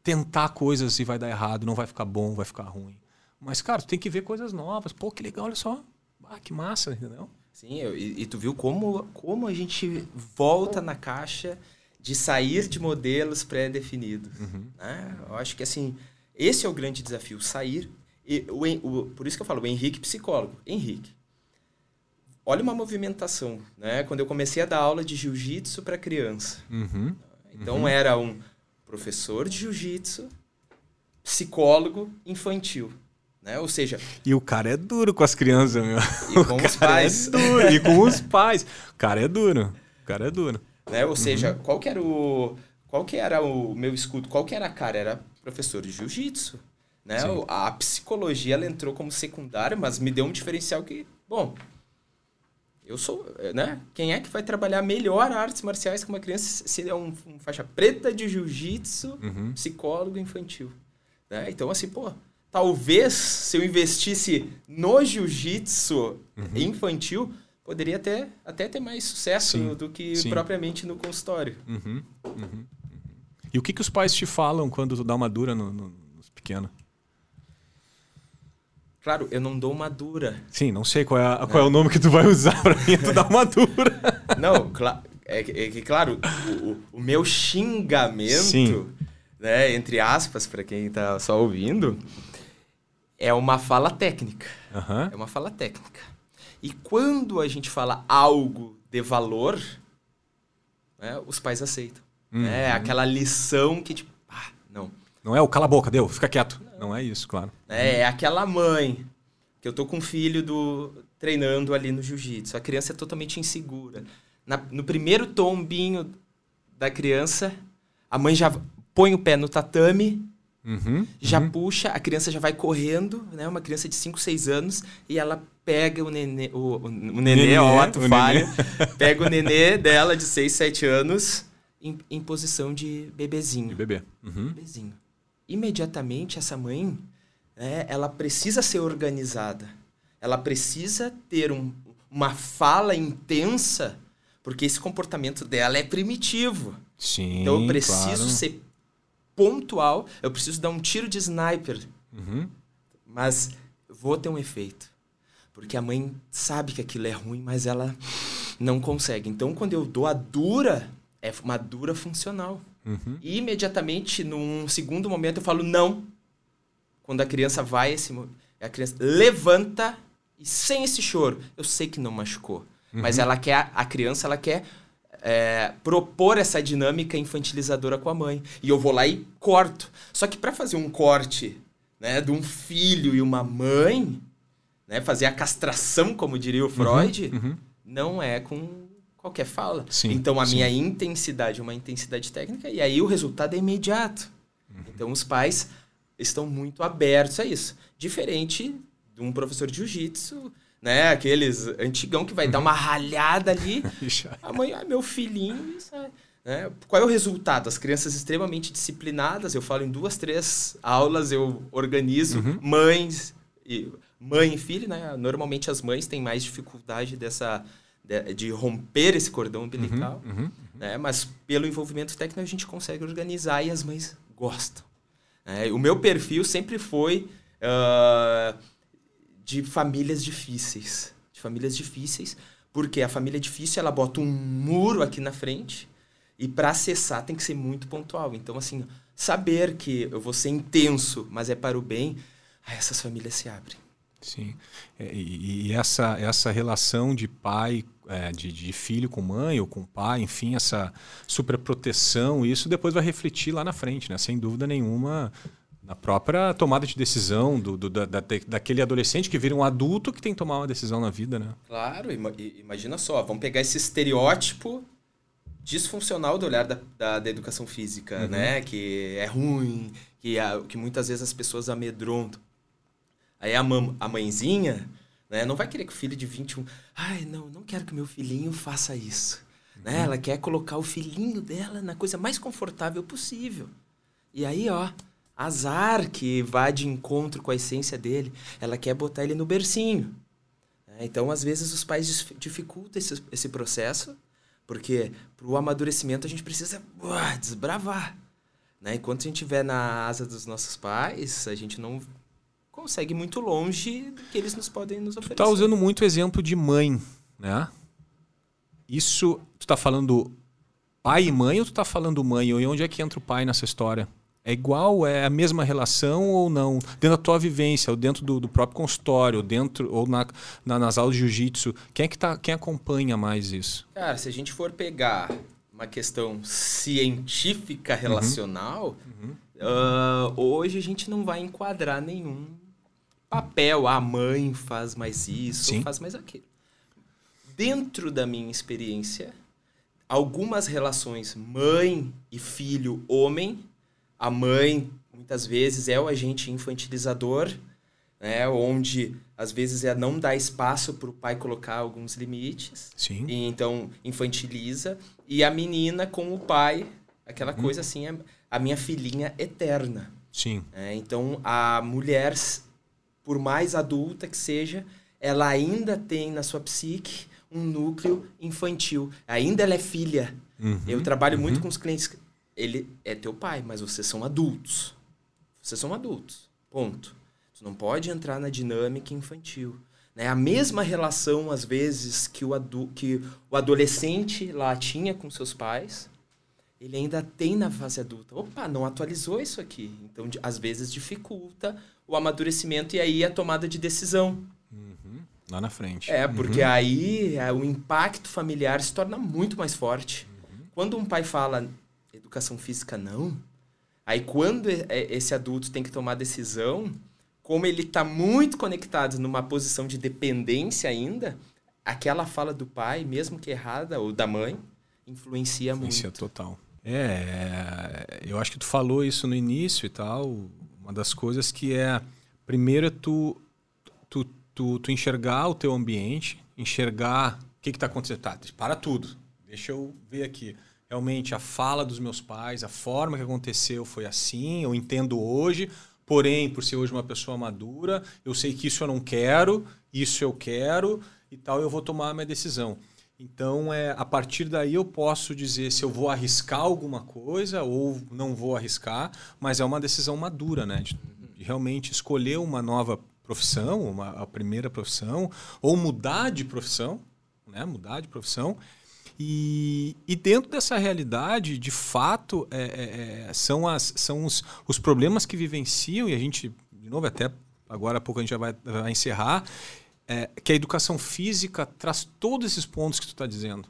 Tentar coisas e vai dar errado, não vai ficar bom, vai ficar ruim. Mas, cara, tu tem que ver coisas novas. Pô, que legal, olha só. Ah, que massa, entendeu? Sim, e, e tu viu como, como a gente volta na caixa de sair de modelos pré-definidos. Uhum. Né? Eu acho que, assim, esse é o grande desafio, sair. E o, o, por isso que eu falo, o Henrique psicólogo. Henrique, olha uma movimentação, né? Quando eu comecei a dar aula de jiu-jitsu para criança. Uhum, então uhum. era um professor de jiu-jitsu, psicólogo infantil. Né? Ou seja. E o cara é duro com as crianças, meu. E com os é pais. É duro, e com os pais. O cara é duro. O cara é duro. Né? Ou seja, uhum. qual que era o. qual que era o meu escudo? Qual que era a cara? Era professor de jiu-jitsu. Né? A psicologia ela entrou como secundária, mas me deu um diferencial que, bom, eu sou, né? Quem é que vai trabalhar melhor artes marciais com uma criança se é um, um faixa preta de jiu-jitsu, uhum. psicólogo infantil? Né? Então, assim, pô, talvez se eu investisse no jiu-jitsu uhum. infantil, poderia até, até ter mais sucesso sim, do que sim. propriamente no consultório. Uhum, uhum, e o que, que os pais te falam quando tu dá uma dura no, no, nos pequenos? Claro, eu não dou uma dura. Sim, não sei qual é, a, qual é o nome que tu vai usar para mim tu dar uma dura. <laughs> Não, cla é, é que, claro, o, o, meu xingamento, Sim. né, entre aspas, para quem está só ouvindo, é uma fala técnica. Uhum. É uma fala técnica. E quando a gente fala algo de valor, né, os pais aceitam. Uhum. É aquela lição que, tipo, ah, não. Não é o cala a boca, deu, fica quieto. Não é isso, claro. É, é aquela mãe que eu tô com um filho do treinando ali no jiu-jitsu. A criança é totalmente insegura. Na, no primeiro tombinho da criança, a mãe já põe o pé no tatame, uhum, já uhum. puxa, a criança já vai correndo, né? Uma criança de 5, 6 anos, e ela pega o nenê, o, o, o nenê, nenê ó, tu falha, <laughs> pega o nenê dela de 6, 7 anos em, em posição de bebezinho. De bebê. Uhum. Bebezinho imediatamente essa mãe, né, ela precisa ser organizada. Ela precisa ter um, uma fala intensa, porque esse comportamento dela é primitivo. Sim, então eu preciso claro. ser pontual, eu preciso dar um tiro de sniper. Uhum. Mas vou ter um efeito. Porque a mãe sabe que aquilo é ruim, mas ela não consegue. Então, quando eu dou a dura, é uma dura funcional. Uhum. E imediatamente, num segundo momento, eu falo não. Quando a criança vai, esse, a criança levanta e sem esse choro, eu sei que não machucou. Uhum. Mas ela quer, a criança, ela quer é, propor essa dinâmica infantilizadora com a mãe. E eu vou lá e corto. Só que para fazer um corte né, de um filho e uma mãe, né, fazer a castração, como diria o uhum. Freud, uhum. não é com qualquer fala. Sim, então a sim. minha intensidade é uma intensidade técnica e aí o resultado é imediato. Uhum. Então os pais estão muito abertos a isso. Diferente de um professor de jiu-jitsu, né? Aqueles antigão que vai uhum. dar uma ralhada ali. <laughs> a mãe, ah, meu filhinho, né? Qual é o resultado? As crianças extremamente disciplinadas, eu falo em duas, três aulas, eu organizo uhum. mães e mãe e filho, né? Normalmente as mães têm mais dificuldade dessa de, de romper esse cordão umbilical, uhum, uhum, uhum. Né? mas pelo envolvimento técnico a gente consegue organizar e as mães gostam. Né? O meu perfil sempre foi uh, de famílias difíceis. De famílias difíceis, porque a família difícil ela bota um muro aqui na frente e para acessar tem que ser muito pontual. Então, assim, saber que eu vou ser intenso, mas é para o bem, essas famílias se abrem. Sim. É, e, e essa, essa relação de pai, é, de, de, filho com mãe ou com pai, enfim, essa superproteção, isso depois vai refletir lá na frente, né? Sem dúvida nenhuma, na própria tomada de decisão do, do da, da, daquele adolescente que vira um adulto que tem que tomar uma decisão na vida, né? Claro, imagina só, vamos pegar esse estereótipo disfuncional do olhar da, da, da educação física, uhum. né? Que é ruim, que, que muitas vezes as pessoas amedrontam. Aí a, mam, a mãezinha né, não vai querer que o filho de 21. Ai, não, não quero que meu filhinho faça isso. Né? Uhum. Né? Ela quer colocar o filhinho dela na coisa mais confortável possível. E aí, ó, azar que vai de encontro com a essência dele. Ela quer botar ele no bercinho. Né? Então, às vezes, os pais dificultam esse, esse processo, porque para o amadurecimento a gente precisa uah, desbravar. Né? Enquanto a gente estiver na asa dos nossos pais, a gente não consegue muito longe do que eles nos podem nos oferecer. Tu tá usando muito o exemplo de mãe, né? Isso, tu tá falando pai e mãe ou tu tá falando mãe? E onde é que entra o pai nessa história? É igual, é a mesma relação ou não? Dentro da tua vivência, ou dentro do, do próprio consultório, ou dentro ou na, na, nas aulas de jiu-jitsu, quem é que tá, quem acompanha mais isso? Cara, se a gente for pegar uma questão científica relacional, uhum. Uhum. Uh, hoje a gente não vai enquadrar nenhum papel. A mãe faz mais isso, Sim. faz mais aquilo. Dentro da minha experiência, algumas relações mãe e filho homem, a mãe muitas vezes é o agente infantilizador, né, onde às vezes é não dar espaço para o pai colocar alguns limites. Sim. E então infantiliza e a menina com o pai, aquela uhum. coisa assim, a minha filhinha eterna. Sim. É, então a mulher, por mais adulta que seja, ela ainda tem na sua psique um núcleo infantil. Ainda ela é filha. Uhum. Eu trabalho uhum. muito com os clientes. Ele é teu pai, mas vocês são adultos. Vocês são adultos. Ponto. Você não pode entrar na dinâmica infantil. Né? A mesma relação, às vezes, que o, adu que o adolescente lá tinha com seus pais, ele ainda tem na fase adulta. Opa, não atualizou isso aqui. Então, às vezes, dificulta o amadurecimento e aí a tomada de decisão. Uhum. Lá na frente. É, porque uhum. aí é, o impacto familiar se torna muito mais forte. Uhum. Quando um pai fala educação física não, aí quando é, esse adulto tem que tomar decisão, como ele está muito conectado numa posição de dependência ainda, aquela fala do pai, mesmo que errada, ou da mãe, influencia, influencia muito. Influencia total. É, eu acho que tu falou isso no início e tal. Uma das coisas que é, primeiro é tu, tu, tu, tu enxergar o teu ambiente, enxergar o que está acontecendo. Tá, para tudo. Deixa eu ver aqui. Realmente, a fala dos meus pais, a forma que aconteceu foi assim, eu entendo hoje, porém, por ser hoje uma pessoa madura, eu sei que isso eu não quero, isso eu quero e tal, eu vou tomar a minha decisão. Então, é, a partir daí eu posso dizer se eu vou arriscar alguma coisa ou não vou arriscar, mas é uma decisão madura, né? De, de realmente escolher uma nova profissão, uma, a primeira profissão, ou mudar de profissão, né? Mudar de profissão. E, e dentro dessa realidade, de fato, é, é, é são, as, são os, os problemas que vivenciam, e a gente, de novo, até agora há pouco a gente já vai, vai encerrar, é, que a educação física traz todos esses pontos que tu está dizendo.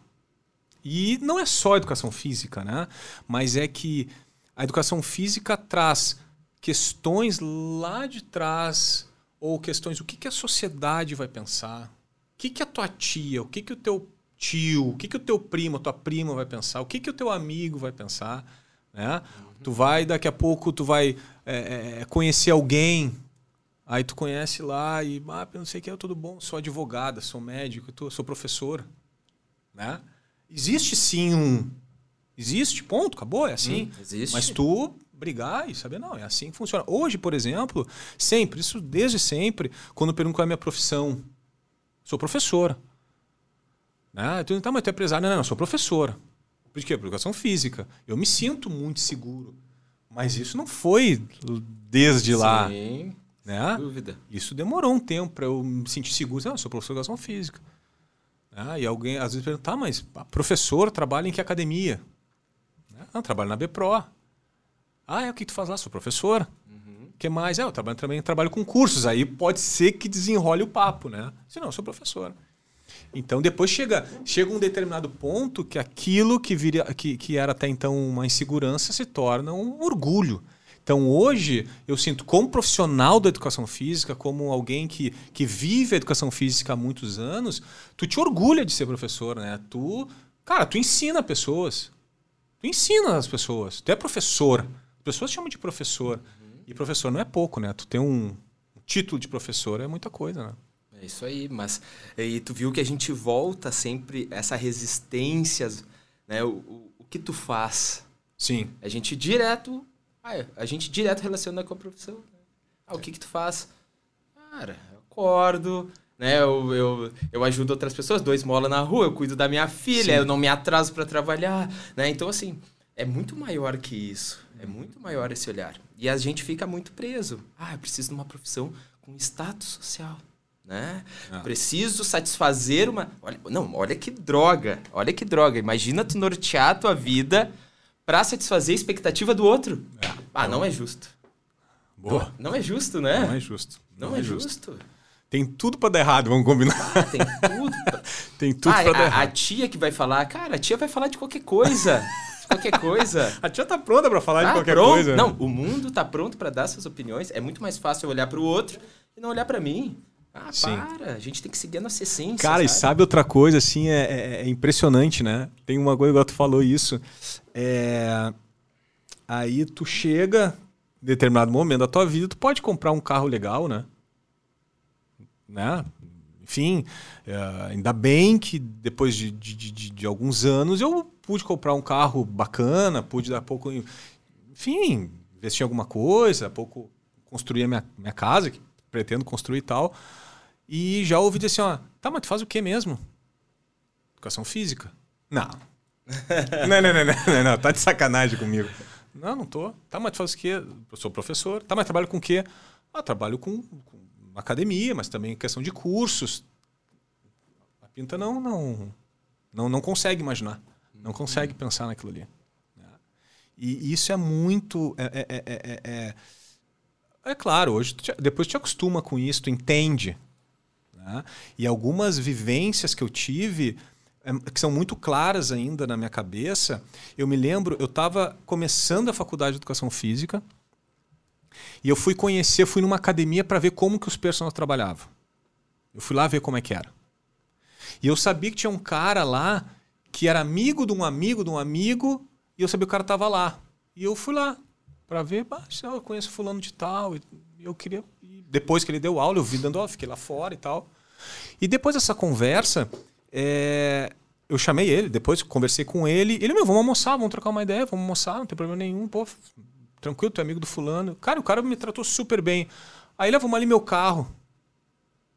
E não é só educação física, né? Mas é que a educação física traz questões lá de trás, ou questões, o que, que a sociedade vai pensar? O que, que a tua tia, o que, que o teu tio, o que, que o teu primo, a tua prima vai pensar? O que, que o teu amigo vai pensar? Né? Tu vai, daqui a pouco, tu vai é, é, conhecer alguém Aí tu conhece lá e, ah, não sei o que, é tudo bom, sou advogada, sou médico, tô, sou professora. Né? Existe sim um. Existe, ponto, acabou, é assim. Hum, existe. Mas tu brigar e saber, não, é assim que funciona. Hoje, por exemplo, sempre, isso desde sempre, quando pergunto qual é a minha profissão, sou professora. Né? Tu, tá, mas tu é empresário? Não, não, sou professora. Por quê? Por educação física. Eu me sinto muito seguro. Mas isso não foi desde Sim. lá. Né? Dúvida. Isso demorou um tempo para eu me sentir seguro. Ah, eu sou professor de educação física. Né? E alguém às vezes pergunta, tá, mas a professora trabalha em que academia? Né? Ah, trabalho na BPRO. Ah, é o que tu faz lá? Sou professora. Uhum. que mais? É, eu trabalho, também trabalho com cursos. Aí pode ser que desenrole o papo, né? Se não, eu sou professora. Então depois chega, chega um determinado ponto que aquilo que, viria, que, que era até então uma insegurança se torna um orgulho. Então hoje eu sinto como profissional da educação física, como alguém que, que vive a educação física há muitos anos, tu te orgulha de ser professor, né? Tu, cara, tu ensina pessoas. Tu ensina as pessoas. Tu é professor. As pessoas chamam de professor. Uhum. E professor não é pouco, né? Tu tem um título de professor é muita coisa, né? É isso aí, mas e tu viu que a gente volta sempre essa resistência, né? O, o, o que tu faz? Sim. A gente direto ah, a gente direto relaciona com a profissão. Né? Ah, o que que tu faz? Cara, eu acordo, né? Eu, eu, eu ajudo outras pessoas, dou esmola na rua, eu cuido da minha filha, Sim. eu não me atraso para trabalhar, né? Então, assim, é muito maior que isso. É muito maior esse olhar. E a gente fica muito preso. Ah, eu preciso de uma profissão com status social. Né? Ah. Preciso satisfazer uma. Olha, não, olha que droga. Olha que droga. Imagina tu nortear a tua vida para satisfazer a expectativa do outro. É, ah, não é justo. Boa. Não é justo, né? Não é justo. Não, não é, é justo. justo. Tem tudo para dar errado, vamos combinar. Ah, tem tudo. Pra... <laughs> tem tudo ah, para dar errado. A tia que vai falar, cara, a tia vai falar de qualquer coisa. de qualquer coisa. <laughs> a tia tá pronta para falar de qualquer pronto. coisa. Não, o mundo tá pronto para dar suas opiniões. É muito mais fácil olhar para o outro e não olhar para mim. Ah, Sim. para, a gente tem que seguir a nossa essência. Cara, sabe? e sabe outra coisa, assim, é, é, é, impressionante, né? Tem uma coisa, igual tu falou isso. É... Aí tu chega, em determinado momento da tua vida, tu pode comprar um carro legal, né? né? Enfim, é, ainda bem que depois de, de, de, de, alguns anos eu pude comprar um carro bacana, pude dar pouco. Enfim, investir em alguma coisa, pouco construir a minha, minha casa, que pretendo construir e tal. E já ouvi dizer assim, ó, tá, mas tu faz o que mesmo? Educação física. Não. <laughs> não, não, não, não, não, tá de sacanagem comigo. Não, não tô. Tá, mas tu faz o quê? Eu sou professor. Tá, mas trabalho com o quê? Ah, trabalho com, com academia, mas também questão de cursos. A Pinta não, não, não, não consegue imaginar. Não consegue pensar naquilo ali. Né? E isso é muito. É, é, é, é, é claro, hoje te, depois te acostuma com isso, tu entende. Né? E algumas vivências que eu tive que são muito claras ainda na minha cabeça. Eu me lembro, eu estava começando a faculdade de educação física e eu fui conhecer, fui numa academia para ver como que os personagens trabalhavam. Eu fui lá ver como é que era. E eu sabia que tinha um cara lá que era amigo de um amigo de um amigo e eu sabia que o cara estava lá. E eu fui lá para ver, eu conheço fulano de tal. E eu queria. E depois que ele deu aula, eu vi dando aula, fiquei lá fora e tal. E depois dessa conversa, é, eu chamei ele, depois conversei com ele. Ele, meu, vamos almoçar, vamos trocar uma ideia, vamos almoçar, não tem problema nenhum. Pô, tranquilo, tu é amigo do fulano. Cara, o cara me tratou super bem. Aí levamos ali meu carro.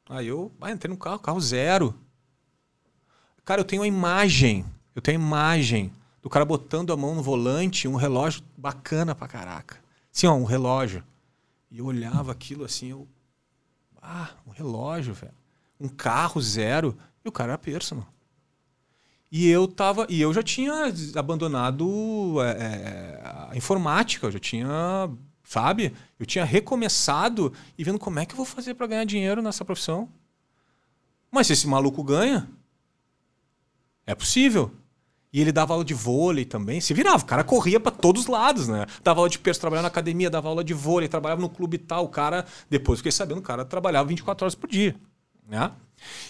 Aí eu ah, entrei no carro, carro zero. Cara, eu tenho a imagem, eu tenho a imagem do cara botando a mão no volante, um relógio bacana pra caraca. Sim, ó, um relógio. E eu olhava aquilo assim, eu. Ah, um relógio, velho. Um carro zero. E o cara era personal. E eu tava. E eu já tinha abandonado é, é, a informática, eu já tinha. Sabe? Eu tinha recomeçado e vendo como é que eu vou fazer para ganhar dinheiro nessa profissão. Mas se esse maluco ganha, é possível. E ele dava aula de vôlei também. Se virava, o cara corria para todos os lados, né? Dava aula de perso, trabalhava na academia, dava aula de vôlei, trabalhava no clube tal. O cara, depois fiquei sabendo, o cara trabalhava 24 horas por dia, né?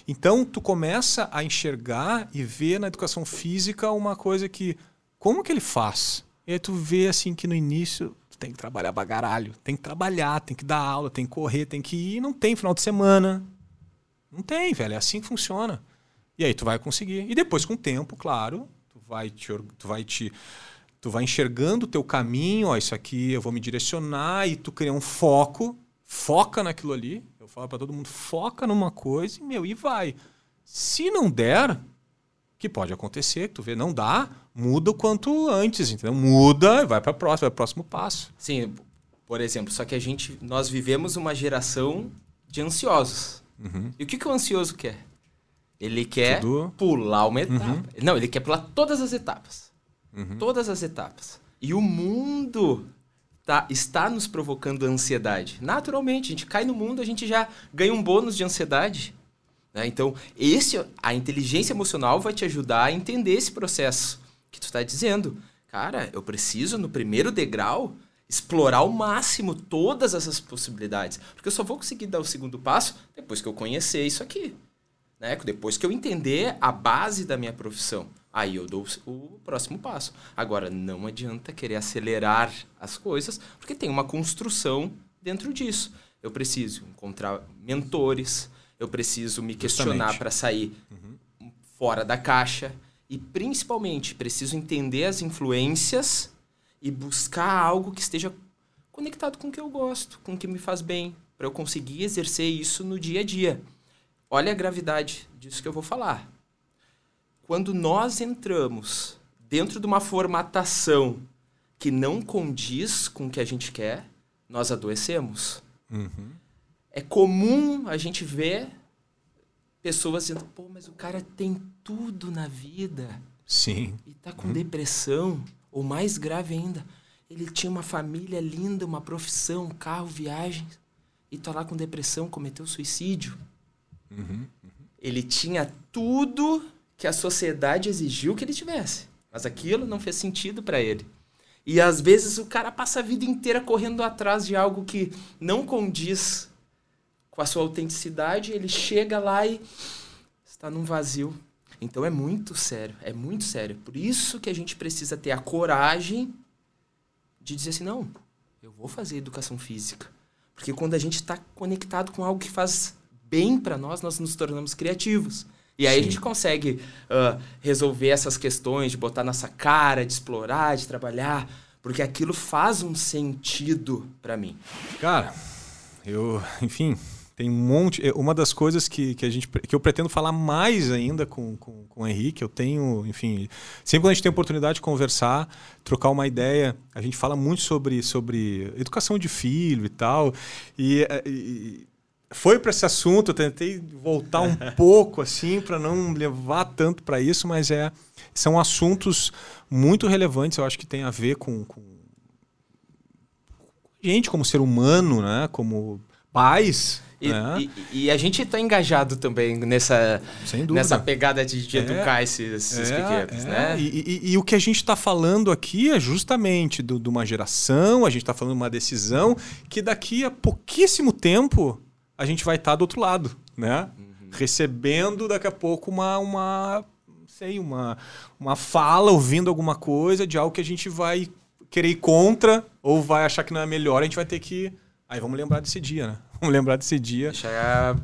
Então, tu começa a enxergar e ver na educação física uma coisa que. Como que ele faz? E aí tu vê assim que no início tu tem que trabalhar bagaralho, tem que trabalhar, tem que dar aula, tem que correr, tem que ir. Não tem final de semana. Não tem, velho. É assim que funciona. E aí tu vai conseguir. E depois, com o tempo, claro, tu vai te. Tu vai te tu vai enxergando o teu caminho, ó, isso aqui eu vou me direcionar e tu cria um foco, foca naquilo ali, eu falo para todo mundo, foca numa coisa e, meu, e vai. Se não der, que pode acontecer, que tu vê, não dá, muda o quanto antes, entendeu? Muda e vai para próximo, vai pro próximo passo. Sim, por exemplo, só que a gente, nós vivemos uma geração de ansiosos. Uhum. E o que, que o ansioso quer? Ele quer Tudo... pular uma etapa. Uhum. Não, ele quer pular todas as etapas. Uhum. Todas as etapas. E o mundo tá, está nos provocando ansiedade. Naturalmente, a gente cai no mundo, a gente já ganha um bônus de ansiedade. Né? Então, esse, a inteligência emocional vai te ajudar a entender esse processo que tu está dizendo. Cara, eu preciso, no primeiro degrau, explorar ao máximo todas essas possibilidades. Porque eu só vou conseguir dar o segundo passo depois que eu conhecer isso aqui. Né? Depois que eu entender a base da minha profissão. Aí eu dou o próximo passo. Agora, não adianta querer acelerar as coisas, porque tem uma construção dentro disso. Eu preciso encontrar mentores, eu preciso me questionar para sair uhum. fora da caixa e, principalmente, preciso entender as influências e buscar algo que esteja conectado com o que eu gosto, com o que me faz bem, para eu conseguir exercer isso no dia a dia. Olha a gravidade disso que eu vou falar quando nós entramos dentro de uma formatação que não condiz com o que a gente quer, nós adoecemos. Uhum. É comum a gente ver pessoas dizendo, pô, mas o cara tem tudo na vida. Sim. E tá com uhum. depressão, ou mais grave ainda, ele tinha uma família linda, uma profissão, um carro, viagens, e tá lá com depressão, cometeu suicídio. Uhum. uhum. Ele tinha tudo que a sociedade exigiu que ele tivesse. Mas aquilo não fez sentido para ele. E às vezes o cara passa a vida inteira correndo atrás de algo que não condiz com a sua autenticidade, ele chega lá e está num vazio. Então é muito sério, é muito sério. Por isso que a gente precisa ter a coragem de dizer assim, não, eu vou fazer educação física. Porque quando a gente está conectado com algo que faz bem para nós, nós nos tornamos criativos. E aí Sim. a gente consegue uh, resolver essas questões de botar nossa cara, de explorar, de trabalhar, porque aquilo faz um sentido para mim. Cara, eu, enfim, tem um monte. É, uma das coisas que, que, a gente, que eu pretendo falar mais ainda com, com, com o Henrique, eu tenho, enfim, sempre quando a gente tem oportunidade de conversar, trocar uma ideia, a gente fala muito sobre, sobre educação de filho e tal. E, e foi para esse assunto, eu tentei voltar um <laughs> pouco assim para não levar tanto para isso, mas é são assuntos muito relevantes, eu acho que tem a ver com, com gente como ser humano, né, como pais. E, né? e, e a gente está engajado também nessa, nessa pegada de, de é, educar esses, esses é, pequenos, é. né? E, e, o que a gente está falando aqui é justamente de uma geração, a gente está falando de uma decisão que daqui a pouquíssimo tempo a gente vai estar tá do outro lado, né? Uhum. Recebendo daqui a pouco uma, uma, sei, uma, uma fala, ouvindo alguma coisa de algo que a gente vai querer ir contra ou vai achar que não é melhor, a gente vai ter que. Aí vamos lembrar desse dia, né? <laughs> Vamos lembrar desse dia. Deixar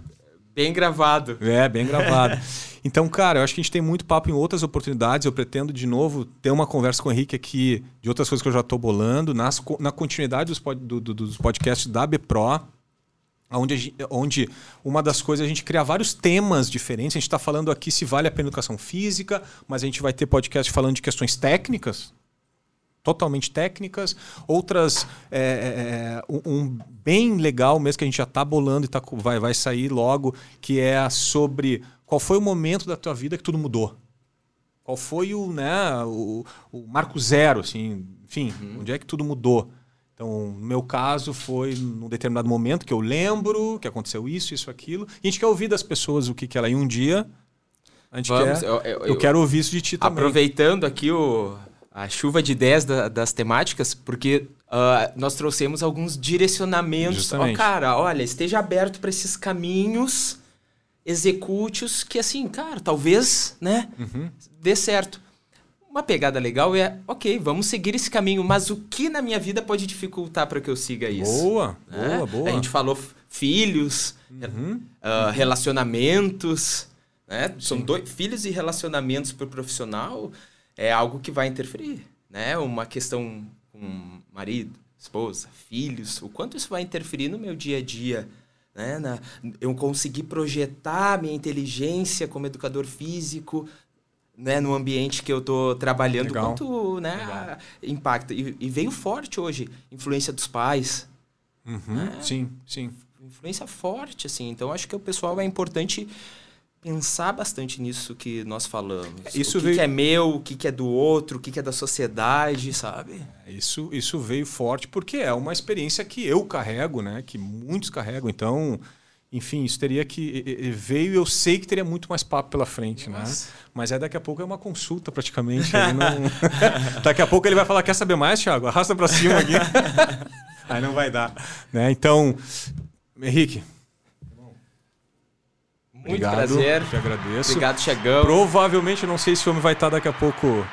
bem gravado. É, bem gravado. <laughs> Então, cara, eu acho que a gente tem muito papo em outras oportunidades. Eu pretendo, de novo, ter uma conversa com o Henrique aqui de outras coisas que eu já estou bolando, nas, na continuidade dos, pod, do, do, dos podcasts da BPRO onde, onde uma das coisas a gente criar vários temas diferentes. A gente está falando aqui se vale a pena educação física, mas a gente vai ter podcast falando de questões técnicas, totalmente técnicas. Outras, é, é, é um bem legal mesmo que a gente já está bolando e tá, vai, vai sair logo, que é sobre qual foi o momento da tua vida que tudo mudou. Qual foi o, né, o, o marco zero, assim, enfim, uhum. onde é que tudo mudou. Então, no meu caso, foi num determinado momento que eu lembro que aconteceu isso, isso, aquilo. E a gente quer ouvir das pessoas o que, que ela é. E um dia, a gente Vamos, quer. Eu, eu, eu, quero ouvir isso de ti também. Aproveitando aqui o, a chuva de ideias da, das temáticas, porque uh, nós trouxemos alguns direcionamentos. Ó, oh, cara, olha, esteja aberto para esses caminhos, execute-os, que assim, cara, talvez, né, uhum. dê certo uma pegada legal é, ok, vamos seguir esse caminho, mas o que na minha vida pode dificultar para que eu siga isso? Boa, né? boa, boa. A gente falou filhos, uhum. Uh, relacionamentos, né? São dois filhos e relacionamentos para o profissional é algo que vai interferir, né? Uma questão com marido, esposa, filhos, o quanto isso vai interferir no meu dia a dia, né? Na, eu conseguir projetar minha inteligência como educador físico né, no ambiente que eu estou trabalhando, Legal. quanto né, impacta. E, e, veio forte hoje, influência dos pais. Uhum. Né? Sim, sim. Influência forte, assim. Então, acho que o pessoal é importante pensar bastante nisso que nós falamos. Isso o que, veio... que é meu, o que, que é do outro, o que, que é da sociedade, sabe? É, isso, isso veio forte porque é uma experiência que eu carrego, né? Que muitos carregam. Então, enfim, isso teria que. Veio, eu sei que teria muito mais papo pela frente, né? Nossa. né? Mas é daqui a pouco é uma consulta praticamente. Não... <laughs> daqui a pouco ele vai falar: quer saber mais, Thiago? Arrasta para cima aqui. <laughs> Aí não vai dar. Né? Então, Henrique. Muito obrigado, prazer. Te agradeço. Obrigado, Chegão. Provavelmente, não sei se o homem vai estar daqui a pouco.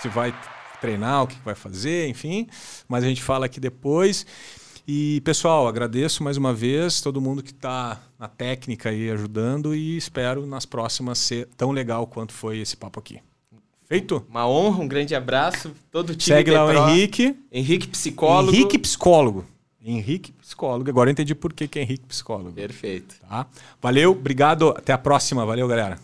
Se vai treinar, o que vai fazer, enfim. Mas a gente fala aqui depois. E, pessoal, agradeço mais uma vez todo mundo que está na técnica aí ajudando e espero nas próximas ser tão legal quanto foi esse papo aqui. Feito? Uma honra, um grande abraço. Todo o time Segue lá o Henrique. Henrique Psicólogo. Henrique Psicólogo. Henrique Psicólogo. Agora eu entendi por que, que é Henrique Psicólogo. Perfeito. Tá? Valeu, obrigado. Até a próxima. Valeu, galera.